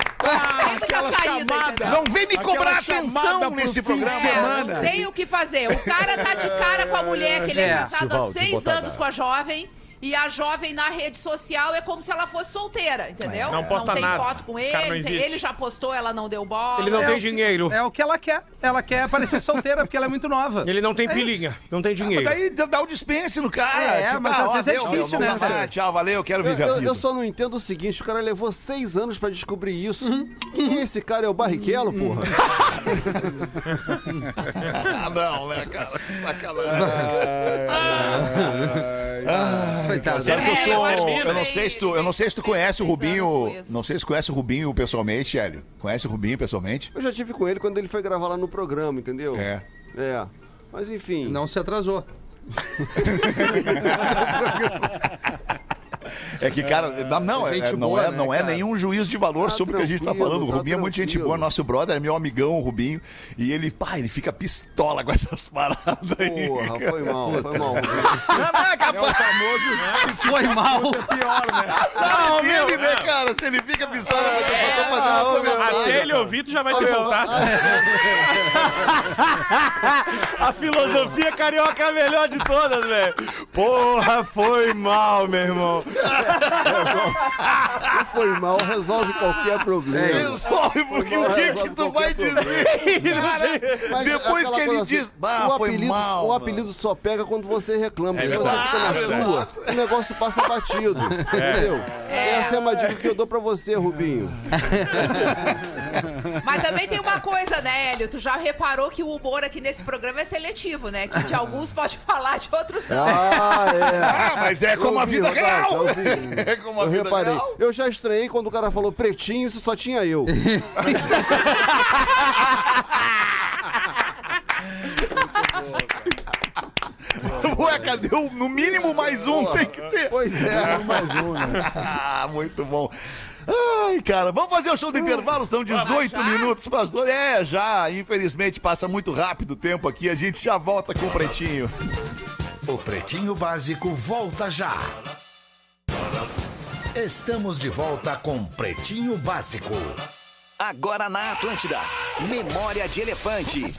Na saída, entendeu? Não vem me cobrar Aquela atenção chamada nesse programa. É, semana. não tem o que fazer. O cara tá de cara com a mulher que ele é, É. casado há seis anos com a jovem. E a jovem na rede social é como se ela fosse solteira, entendeu? Não posta tem nada. foto com não ele, tem- ele já postou, ela não deu bola. Ele não É tem o- dinheiro. É o que ela quer. Ela quer parecer solteira porque ela é muito nova. Ele não tem É pilinha, não tem Mas dinheiro. daí dá o dispense no cara. É, mas às ó, vezes é difícil, né? Tchau, valeu, quero Eu, viver eu- vida. eu só não entendo o seguinte, o cara levou seis anos pra descobrir isso. Quem é esse cara? É o Barrichello, porra? Ah, não, né, cara? Sacanagem. Coitado. Sabe que eu É, sou. eu não sei se tu, eu não sei se tu conhece o Rubinho. Não sei se tu conhece o Rubinho pessoalmente, Hélio. Conhece o Rubinho pessoalmente? Eu já tive com ele quando ele foi gravar lá no programa, entendeu? É. É. Mas enfim. Não se atrasou. É que, cara, não, não, é, Gente não, boa, é, né, não é nenhum juízo de valor Tá sobre o que a gente tá falando. O tá Rubinho é muito gente boa, nosso brother, é meu amigão, o Rubinho. E ele, pá, ele fica pistola com essas paradas aí. Porra, foi mal, foi mal. Não, não é capaz. Foi mal. Sabe dele, né, cara? Se ele fica pistola, eu só tô fazendo uma comentário. Até ele ouvir, tu já vai ter voltado. A filosofia carioca é a melhor de todas, velho. Porra, foi mal, meu irmão. Foi mal, resolve qualquer problema. É. Resolve, porque o que, que tu vai dizer? Mas Depois que ele coisa assim, diz, bah, o foi apelido, mal, O mano." apelido só pega quando você reclama. É Se você fica na sua, o negócio passa batido. Entendeu? Essa é uma dica que eu dou pra você, Rubinho. Mas também tem uma coisa, né, Hélio? Tu já reparou que o humor aqui nesse programa é seletivo, né? Que de alguns pode falar, de outros não. Ah, é. Ah, mas é como Eu a vi, vida real. Vi. É como a Eu vida reparei. real. Eu já estranhei quando o cara falou pretinho, isso só tinha eu. Ué, cadê o, no mínimo mais um tem que ter? Pois é, mais um, né? Ah, muito bom. Ai, cara, vamos fazer o show do intervalo, são 18 já? minutos para as duas. É, já, infelizmente passa muito rápido o tempo aqui, a gente já volta com o Pretinho. O Pretinho Básico volta já. Estamos de volta com Pretinho Básico. Agora na Atlântida. Memória de Elefante.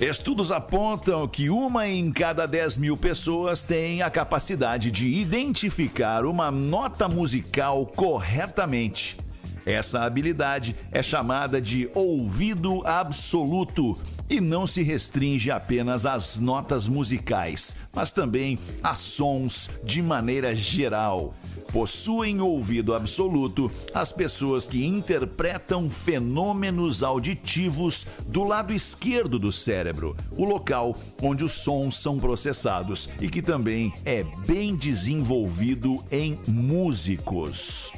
Estudos apontam que uma em cada 10 mil pessoas tem a capacidade de identificar uma nota musical corretamente. Essa habilidade é chamada de ouvido absoluto e não se restringe apenas às notas musicais, mas também a sons de maneira geral. Possuem ouvido absoluto as pessoas que interpretam fenômenos auditivos do lado esquerdo do cérebro, o local onde os sons são processados e que também é bem desenvolvido em músicos.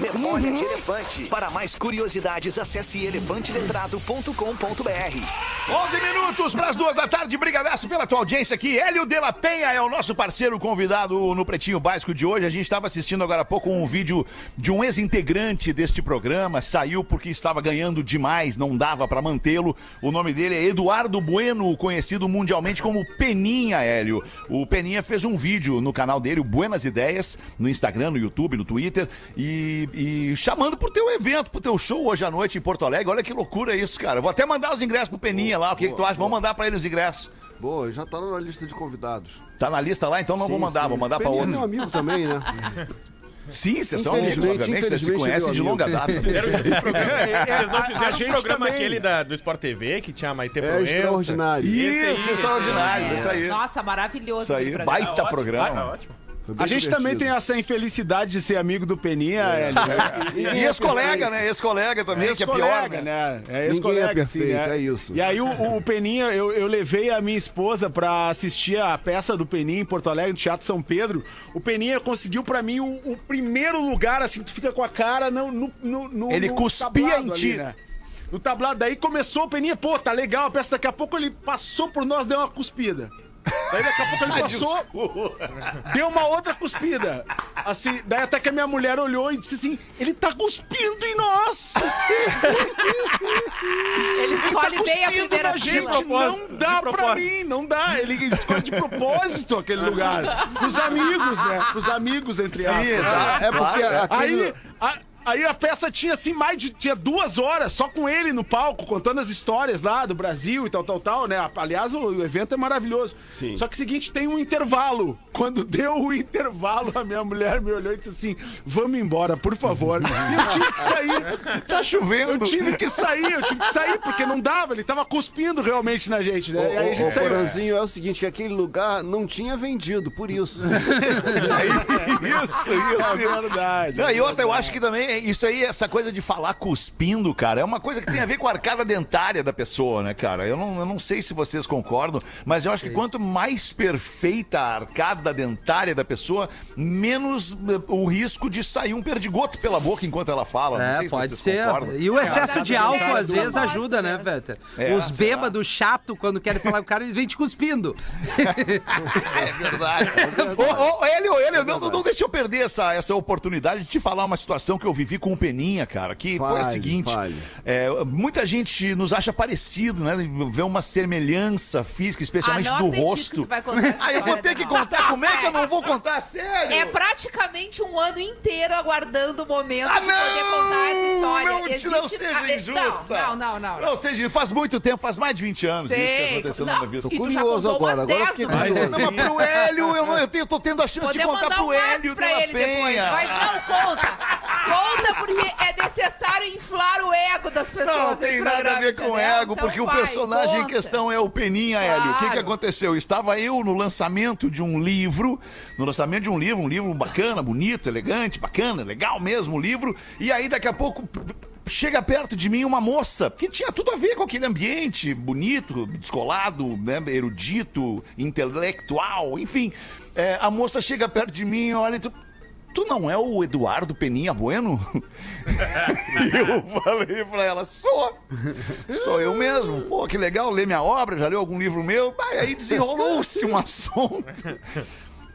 Memória de Elefante. Para mais curiosidades, acesse elefanteletrado.com.br. 11 minutos para as duas da tarde. Brigadaço pela tua audiência aqui. Hélio de la Penha é o nosso parceiro convidado no Pretinho Básico de hoje. A gente estava assistindo agora há pouco um vídeo de um ex-integrante deste programa. Saiu porque estava ganhando demais, não dava para mantê-lo. O nome dele é Eduardo Bueno, conhecido mundialmente como Peninha, Hélio. O Peninha fez um vídeo no canal dele, Buenas Ideias, no Instagram, no YouTube, no Twitter, e, e chamando pro teu evento, pro teu show hoje à noite em Porto Alegre. Olha que loucura isso, cara. Vou até mandar os ingressos pro Peninha lá. O que, que tu acha? Vamos mandar pra ele os ingressos. Boa, já tá na lista de convidados. Tá na lista lá, então não vou Sim, mandar, sim. vou mandar pra Peninha outro. é meu amigo também, né? Sim, vocês são amigos, obviamente, vocês se conhecem de longa data. Fizeram Vocês não a- a fizeram o programa também. aquele da, do Sport TV, que tinha a Maite É Proença? extraordinário. Isso, esse extraordinário, aí. isso aí. Nossa, maravilhoso. Isso aí, programa. baita programa. ótimo. A gente também tem essa infelicidade de ser amigo do Peninha, Hélio. E ex-colega, né? Ex-colega também, que é pior, Ex-colega, né? né? É Ninguém ex-colega, é perfeito, assim, né? é isso. E aí o, o Peninha, eu, eu levei a minha esposa pra assistir a peça do Peninha em Porto Alegre, no Teatro São Pedro. O Peninha conseguiu pra mim o, o primeiro lugar, assim, que tu fica com a cara no... no, no- no- Ele no cuspia em ti. ali, né? No tablado, daí começou o Peninha, pô, tá legal a peça, daqui a pouco ele passou por nós, deu uma cuspida. Daí daqui a pouco ele passou, deu uma outra cuspida. Assim, daí até que a minha mulher olhou e disse assim: ele tá cuspindo em nós! Ele escolhe tá bem a primeira gente, não dá pra mim, não dá. Ele escolhe de propósito aquele lugar. Pros amigos, né? Pros amigos, entre aspas. Sim, exato. É porque claro. aquele... Aí, a, aí a peça tinha assim mais de tinha duas horas só com ele no palco, contando as histórias lá do Brasil e tal, tal, tal, né? Aliás, o evento é maravilhoso. Sim. Só que é o seguinte, tem um intervalo. Quando deu o intervalo, a minha mulher me olhou e disse assim: vamos embora, por favor. E eu tive que sair. Tá chovendo. Eu tive que sair, eu tive que sair, porque não dava, ele tava cuspindo realmente na gente, né? E aí a O, gente o saiu. Poranzinho é o seguinte, que aquele lugar não tinha vendido, por isso. Isso, É isso. verdade. Não, e outra, eu acho que também, é isso aí, essa coisa de falar cuspindo, cara, é uma coisa que tem a ver com a arcada dentária da pessoa, né, cara? Eu não, eu não sei se vocês concordam, mas eu acho que quanto mais perfeita a arcada dentária da pessoa, menos eh, o risco de sair um perdigoto pela boca enquanto ela fala. não sei É, se pode ser. concordam. E o excesso É, de é, álcool, é, às é, vezes, é, ajuda, né, é, Vetter? É, Os bêbados chato, quando querem falar com o cara, eles vêm te cuspindo. É verdade. ô, ô, Hélio, Hélio, não, não, não deixa eu perder essa, essa oportunidade de te falar uma situação que eu vivi com o Peninha, cara, que foi a seguinte. fale. é, muita gente nos acha parecido, né? Vê uma semelhança física, especialmente Ah, não do que rosto. contar Ah, eu vou ter que não. contar. Como é que eu não vou contar? Sério? É praticamente um ano inteiro aguardando o momento Ah, de poder contar essa história. Não, te- não seja Ah, é- injusta. Não, não, não. não. Não seja, faz muito tempo, faz mais de 20 anos isso que Sei. aconteceu na Não, minha vida. já curioso agora, agora eu 10 fiquei no curioso. Não, mas pro Hélio, eu, não, eu tenho, tô tendo a chance de Podemos contar mandar pro um Hélio de pra ele depois. Penha. Mas não, conta. Conta porque é necessário inflar o ego das pessoas. Não tem nada a ver com entendeu? ego, Então porque o vai, personagem em conta. questão é o Peninha, Hélio. O que, que Claro. aconteceu? Estava eu no lançamento de um livro, no lançamento de um livro, um livro bacana, bonito, elegante, bacana, legal mesmo o livro, e aí daqui a pouco chega perto de mim uma moça que tinha tudo a ver com aquele ambiente bonito, descolado, né, erudito, intelectual, enfim. É, a moça chega perto de mim e olha e diz, Tu não é o Eduardo Peninha Bueno? eu falei pra ela, sou. Sou eu mesmo. Pô, que legal, lê minha obra, já leu algum livro meu. Aí desenrolou-se um assunto.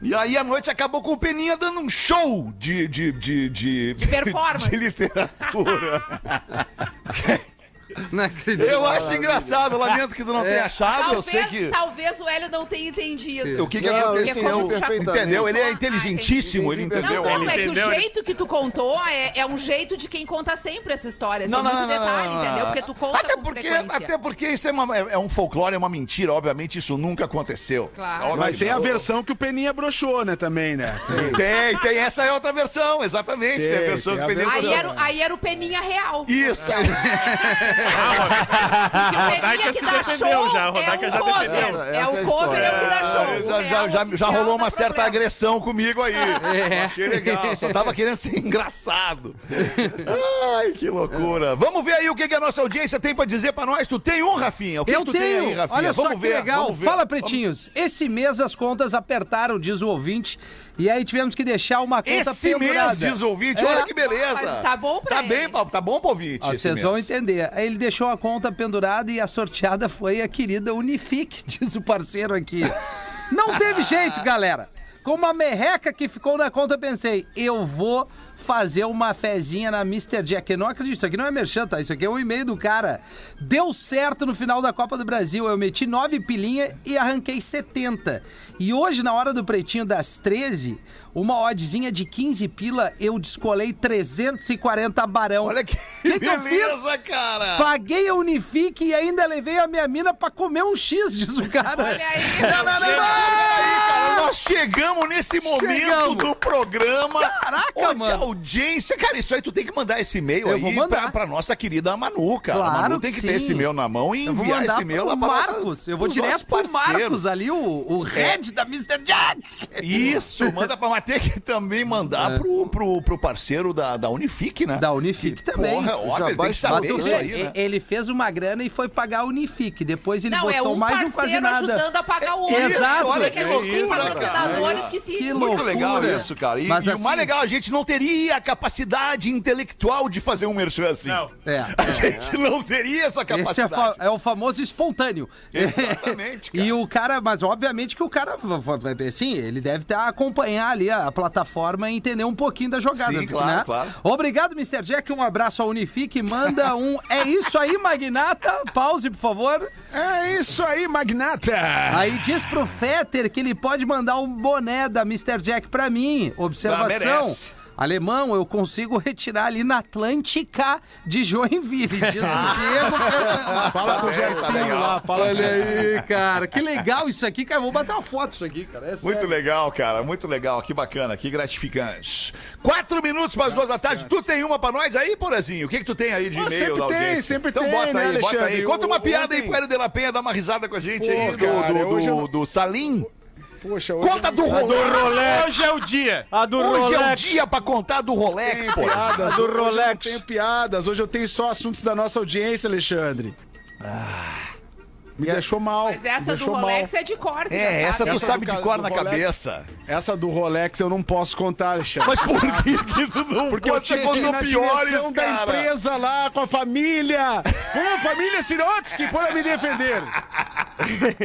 E aí a noite acabou com o Peninha dando um show de... De, de, de, De performance. De literatura. Não acredito. Eu acho engraçado, lamento que tu não tenha achado. Eu Talvez, sei que... talvez o Hélio não tenha entendido. O que, que Não, eu aconteceu? entendi perfeitamente. Entendeu? Ele é Ah, inteligentíssimo, ele entendi. entendeu? Não, não, Ele é que entendeu, o ele- jeito que tu contou é, é um jeito de quem conta sempre essa história. Não, Não, não, não, não, detalhe, não, não. entendeu? Porque tu conta até com porque, frequência. até porque isso é, uma- é- é um folclore, é uma mentira. Obviamente isso nunca aconteceu. Claro. Mas tem a não. versão que o Peninha broxou, né, também, né? Tem, tem. Essa é outra versão, exatamente. Tem, a Tem, versão tem que a o Peninha Aí era, o- aí era o Peninha real. Isso. Porque o Rodaica se defendeu já, a é Rodaica o já cover. defendeu. É o é a cover, é o que dá É, show. O já, já, já, rolou uma certa problema. agressão comigo aí. Achei legal, só tava querendo ser engraçado. Ai, que loucura. Vamos ver aí o que, que a nossa audiência tem pra dizer pra nós. Tu tem um, Rafinha? O que Eu que tu tem tenho. aí, Rafinha? Olha só que ver, legal. Fala, pretinhos. Esse mês as contas apertaram, diz o ouvinte. E aí tivemos que deixar uma conta Esse pendurada. mês, diz o ouvinte, É. olha que beleza. Mas tá bom pra Tá ele. bem, tá bom pro ouvinte. Ó, esse Vocês vão entender. Aí ele deixou a conta pendurada e a sorteada foi a querida Unifique, diz o parceiro aqui. Não teve jeito, galera. Com uma merreca que ficou na conta, pensei, eu vou fazer uma fezinha na Mr. Jack. Eu não acredito, isso aqui não é merchan, tá? Isso aqui é um e-mail do cara. Deu certo no final da Copa do Brasil. Eu meti nove pilinha e arranquei 70. E hoje, na hora do pretinho das 13, uma oddzinha de 15 pila, eu descolei 340 barão. Olha que, Que que eu beleza, cara. Paguei a Unifique e ainda levei a minha mina pra comer um X, diz o cara. Olha aí. Não, não, não, Peraí, cara, nós chegamos nesse momento Chegamos. do programa. Caraca, onde mano. a audiência. Cara, isso aí tu tem que mandar esse e-mail Eu aí. Pra, pra nossa querida Manu, cara. Claro a Manu tem que, que ter esse e-mail na mão e enviar esse e-mail lá pra nossa- Marcos. Eu vou direto pro. Marcos ali, o, o head da Mr. Jack. Isso, manda pra Matheus que também mandar pro, pro, pro parceiro da, da Unifique, né? Da Unifique também. Porra, óbvio, ele tem que saber Mas isso aí, né? e- Ele fez uma grana e foi pagar a Unifique. Depois ele Não, botou é um mais um quase nada. ajudando a pagar o outro. Exato. Olha Que que tem loucura, cara. que se... Que Muito loucura. legal isso, cara. E, Mas e o assim- mais legal, a gente não teria a capacidade intelectual de fazer um merchan assim. Não. É. A gente não teria essa Esse é, capacidade. fa- é o famoso espontâneo. Exatamente, cara. e o cara, mas obviamente que o cara, v- v- assim, ele deve estar acompanhar ali a plataforma e entender um pouquinho da jogada. Sim, claro, né? claro. Obrigado, Mr. Jack. Um abraço ao Unifique. Manda um. É isso aí, Magnata. Pause, por favor. É isso aí, magnata! Aí diz pro Fetter que ele pode mandar um boné da Mr. Jack pra mim. Ah, Observação. merece. Alemão, eu consigo retirar ali na Atlântica de Joinville, diz o Diego. Fala com o Gersinho lá, fala Olha aí, cara. Que legal isso aqui, cara. Vou bater uma foto isso aqui, cara. É Muito sério. legal, cara. Muito legal. Que bacana, que gratificante. Quatro minutos para as duas da tarde. Tu tem uma pra nós aí, Porazinho? O que que tu tem aí de e-mail sempre da tem, sempre então tem, bota né, aí, bota aí. Alexandre? Conta uma O- piada aí ontem- pro Hélio de la Penha dar uma risada com a gente Pô, aí do, cara, do, do, eu- do Salim. Poxa, hoje Conta do não- Rolex. Hoje é o dia. A do Hoje é o Rolex. dia pra contar do Rolex, pô. piadas, do hoje eu não Rolex. tenho piadas, hoje eu tenho só assuntos da nossa audiência, Alexandre. Me deixou mal. Mas me essa do deixou Rolex mal. é de cor, É, essa sabe. tu Essa sabe do de cor na Rolex. cabeça. Essa do Rolex eu não posso contar, Alexandre. Mas por que que tu não Porque eu tinha que ir na piores, direção da cara? empresa lá com a família. Com a família Sirotsky para me defender.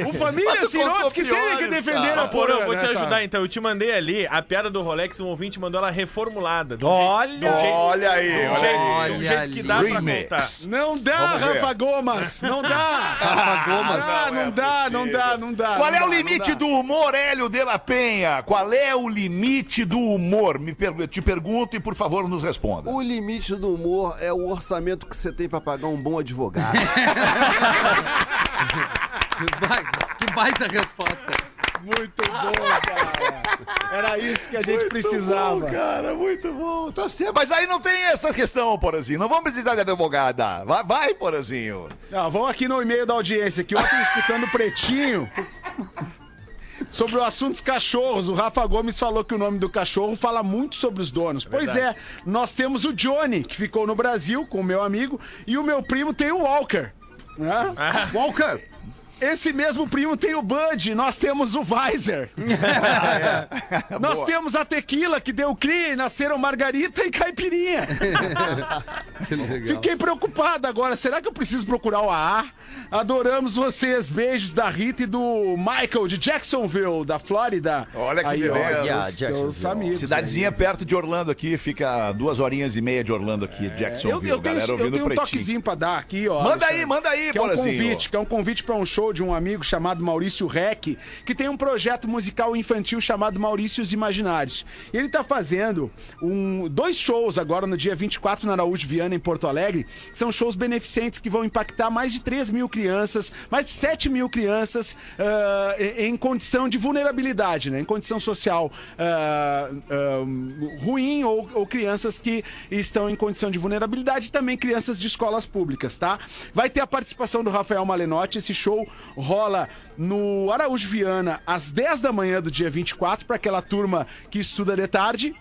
O família Sirotsky tem que defender cara. a Porã, eu vou te nessa- ajudar então. Eu te mandei ali a piada do Rolex, um ouvinte mandou ela reformulada. Do Olha! jeito- do jeito- Olha aí, do olha jeito- aí. do jeito que dá pra contar. Não dá. Rafa Gomas. Não dá. Rafa Gomas. Ah, não, Não é dá, não dá, não dá. Qual é o limite do humor, Hélio de la Penha? Qual é o limite do humor? Me per- te pergunto e, por favor, nos responda. O limite do humor é o orçamento que você tem pra pagar um bom advogado. Que baita resposta. Muito bom, cara. Era isso que a gente precisava. Muito bom, cara, muito bom. Tá certo. Mas aí não tem essa questão, Porazinho. Não vamos precisar de advogada. Vai, vai Porazinho. Não, vamos aqui no e-mail da audiência, que ontem escutando o Pretinho. Sobre o assunto dos cachorros, o Rafa Gomes falou que o nome do cachorro fala muito sobre os donos. pois é, nós temos o Johnny, que ficou no Brasil com o meu amigo, e o meu primo tem o Walker. né? Walker. Esse mesmo primo tem o Bud, nós temos o Weiser. Nós Boa. temos a tequila que deu cria e nasceram Margarita e Caipirinha. Fiquei preocupado agora. Será que eu preciso procurar o AA? Adoramos vocês. Beijos da Rita e do Michael de Jacksonville, da Flórida. Olha que Aí, ó, beleza. teus- teus amigos. Cidadezinha perto de Orlando aqui, fica duas horinhas e meia de Orlando aqui, Eu, Jacksonville. eu tenho, galera eu ouvindo tenho um pretinho. toquezinho pra dar aqui, ó. Manda Alexandre. aí, manda aí, que é um convite, que é um convite para um show de um amigo chamado Maurício Rec, que tem um projeto musical infantil chamado Maurícios Imaginários. E ele tá fazendo um, dois shows agora no dia 24 na Araújo Viana, em Porto Alegre, são shows beneficentes que vão impactar mais de 3 mil crianças, mais de 7 mil crianças ah, em, condição de vulnerabilidade, né? Em condição social ah, ah, ruim ou, ou crianças que estão em condição de vulnerabilidade e também crianças de escolas públicas, tá? Vai ter a participação do Rafael Malenotti. Esse show rola no Araújo Viana às 10 da manhã do dia 24 para aquela turma que estuda de tarde.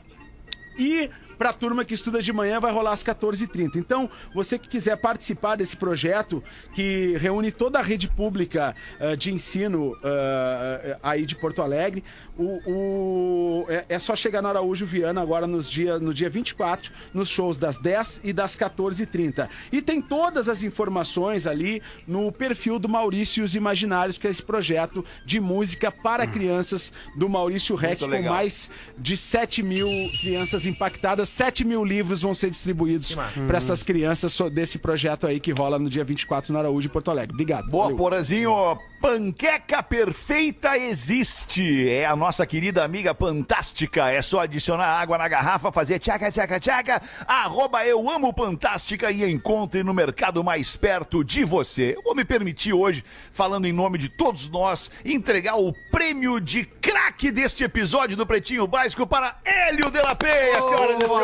E Pra turma que estuda de manhã, vai rolar às 14h30. Então, você que quiser participar desse projeto, que reúne toda a rede pública eh, de ensino eh, aí de Porto Alegre, o, o- é, é só chegar no Araújo Viana agora nos dia, no dia 24, nos shows das 10 e das 14h30. E tem todas as informações ali no perfil do Maurício e os Imaginários, que é esse projeto de música para crianças do Maurício Rec, com mais de 7 mil crianças impactadas. 7 mil livros vão ser distribuídos para essas crianças desse projeto aí que rola no dia 24 no Araújo, em Porto Alegre. Obrigado. Boa, Valeu. Porazinho. Panqueca perfeita existe. É a nossa querida amiga fantástica. É só adicionar água na garrafa, fazer tchaca, tchaca, tchaca. Arroba eu amo Fantástica e encontre no mercado mais perto de você. Eu vou me permitir hoje, falando em nome de todos nós, entregar o prêmio de craque deste episódio do Pretinho Básico para Hélio de la Penha, senhoras e senhores.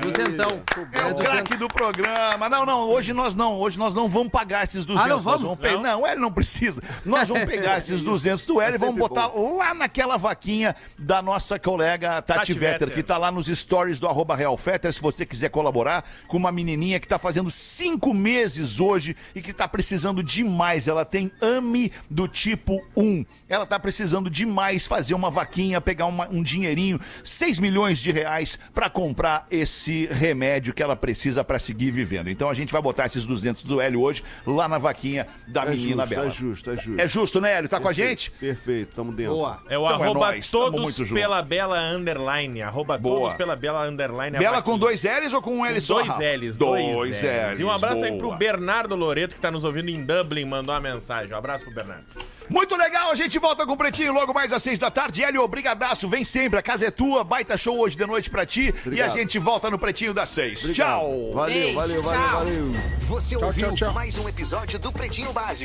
Duzentão. É o craque do programa. Não, não, hoje nós não. Hoje nós não vamos pagar esses 200. Ah, não Nós vamos? pe- Não, ele não precisa. Nós vamos pegar esses 200 do Hélio e vamos botar lá naquela vaquinha da nossa colega Tati, Tati Vetter, Vetter. que tá lá nos stories do arroba Real Fetter, se você quiser colaborar com uma menininha que tá fazendo cinco meses hoje e que tá precisando demais. Ela tem AMI do tipo 1. Ela tá precisando demais fazer uma vaquinha, pegar uma- um dinheirinho, 6 milhões de reais pra comprar esse remédio que ela precisa pra seguir vivendo. Então a gente vai botar esses 200 do Hélio hoje lá na vaquinha da É menina justo, Bela. é justo, é justo. É justo, né, Hélio? Tá com a Perfeito, gente? Perfeito, tamo dentro. Boa. É o Então é arroba nóis, tamo todos muito junto. pela Bela Underline. Arroba Boa. todos pela Bela Underline. Bela com dois L's ou com um L Com só? dois? L's, Dois, dois L's. E um abraço aí pro boa. Bernardo Loreto, que tá nos ouvindo em Dublin, mandou uma mensagem. Um abraço pro Bernardo. Muito legal, a gente volta com o Pretinho logo mais às seis da tarde. Hélio, obrigadaço, vem sempre, a casa é tua, baita show hoje de noite pra ti. E a gente volta no Pretinho das seis. Obrigado. Tchau! Valeu, valeu, valeu, tchau. valeu. Você Tchau, ouviu tchau, tchau. mais um episódio do Pretinho Básico.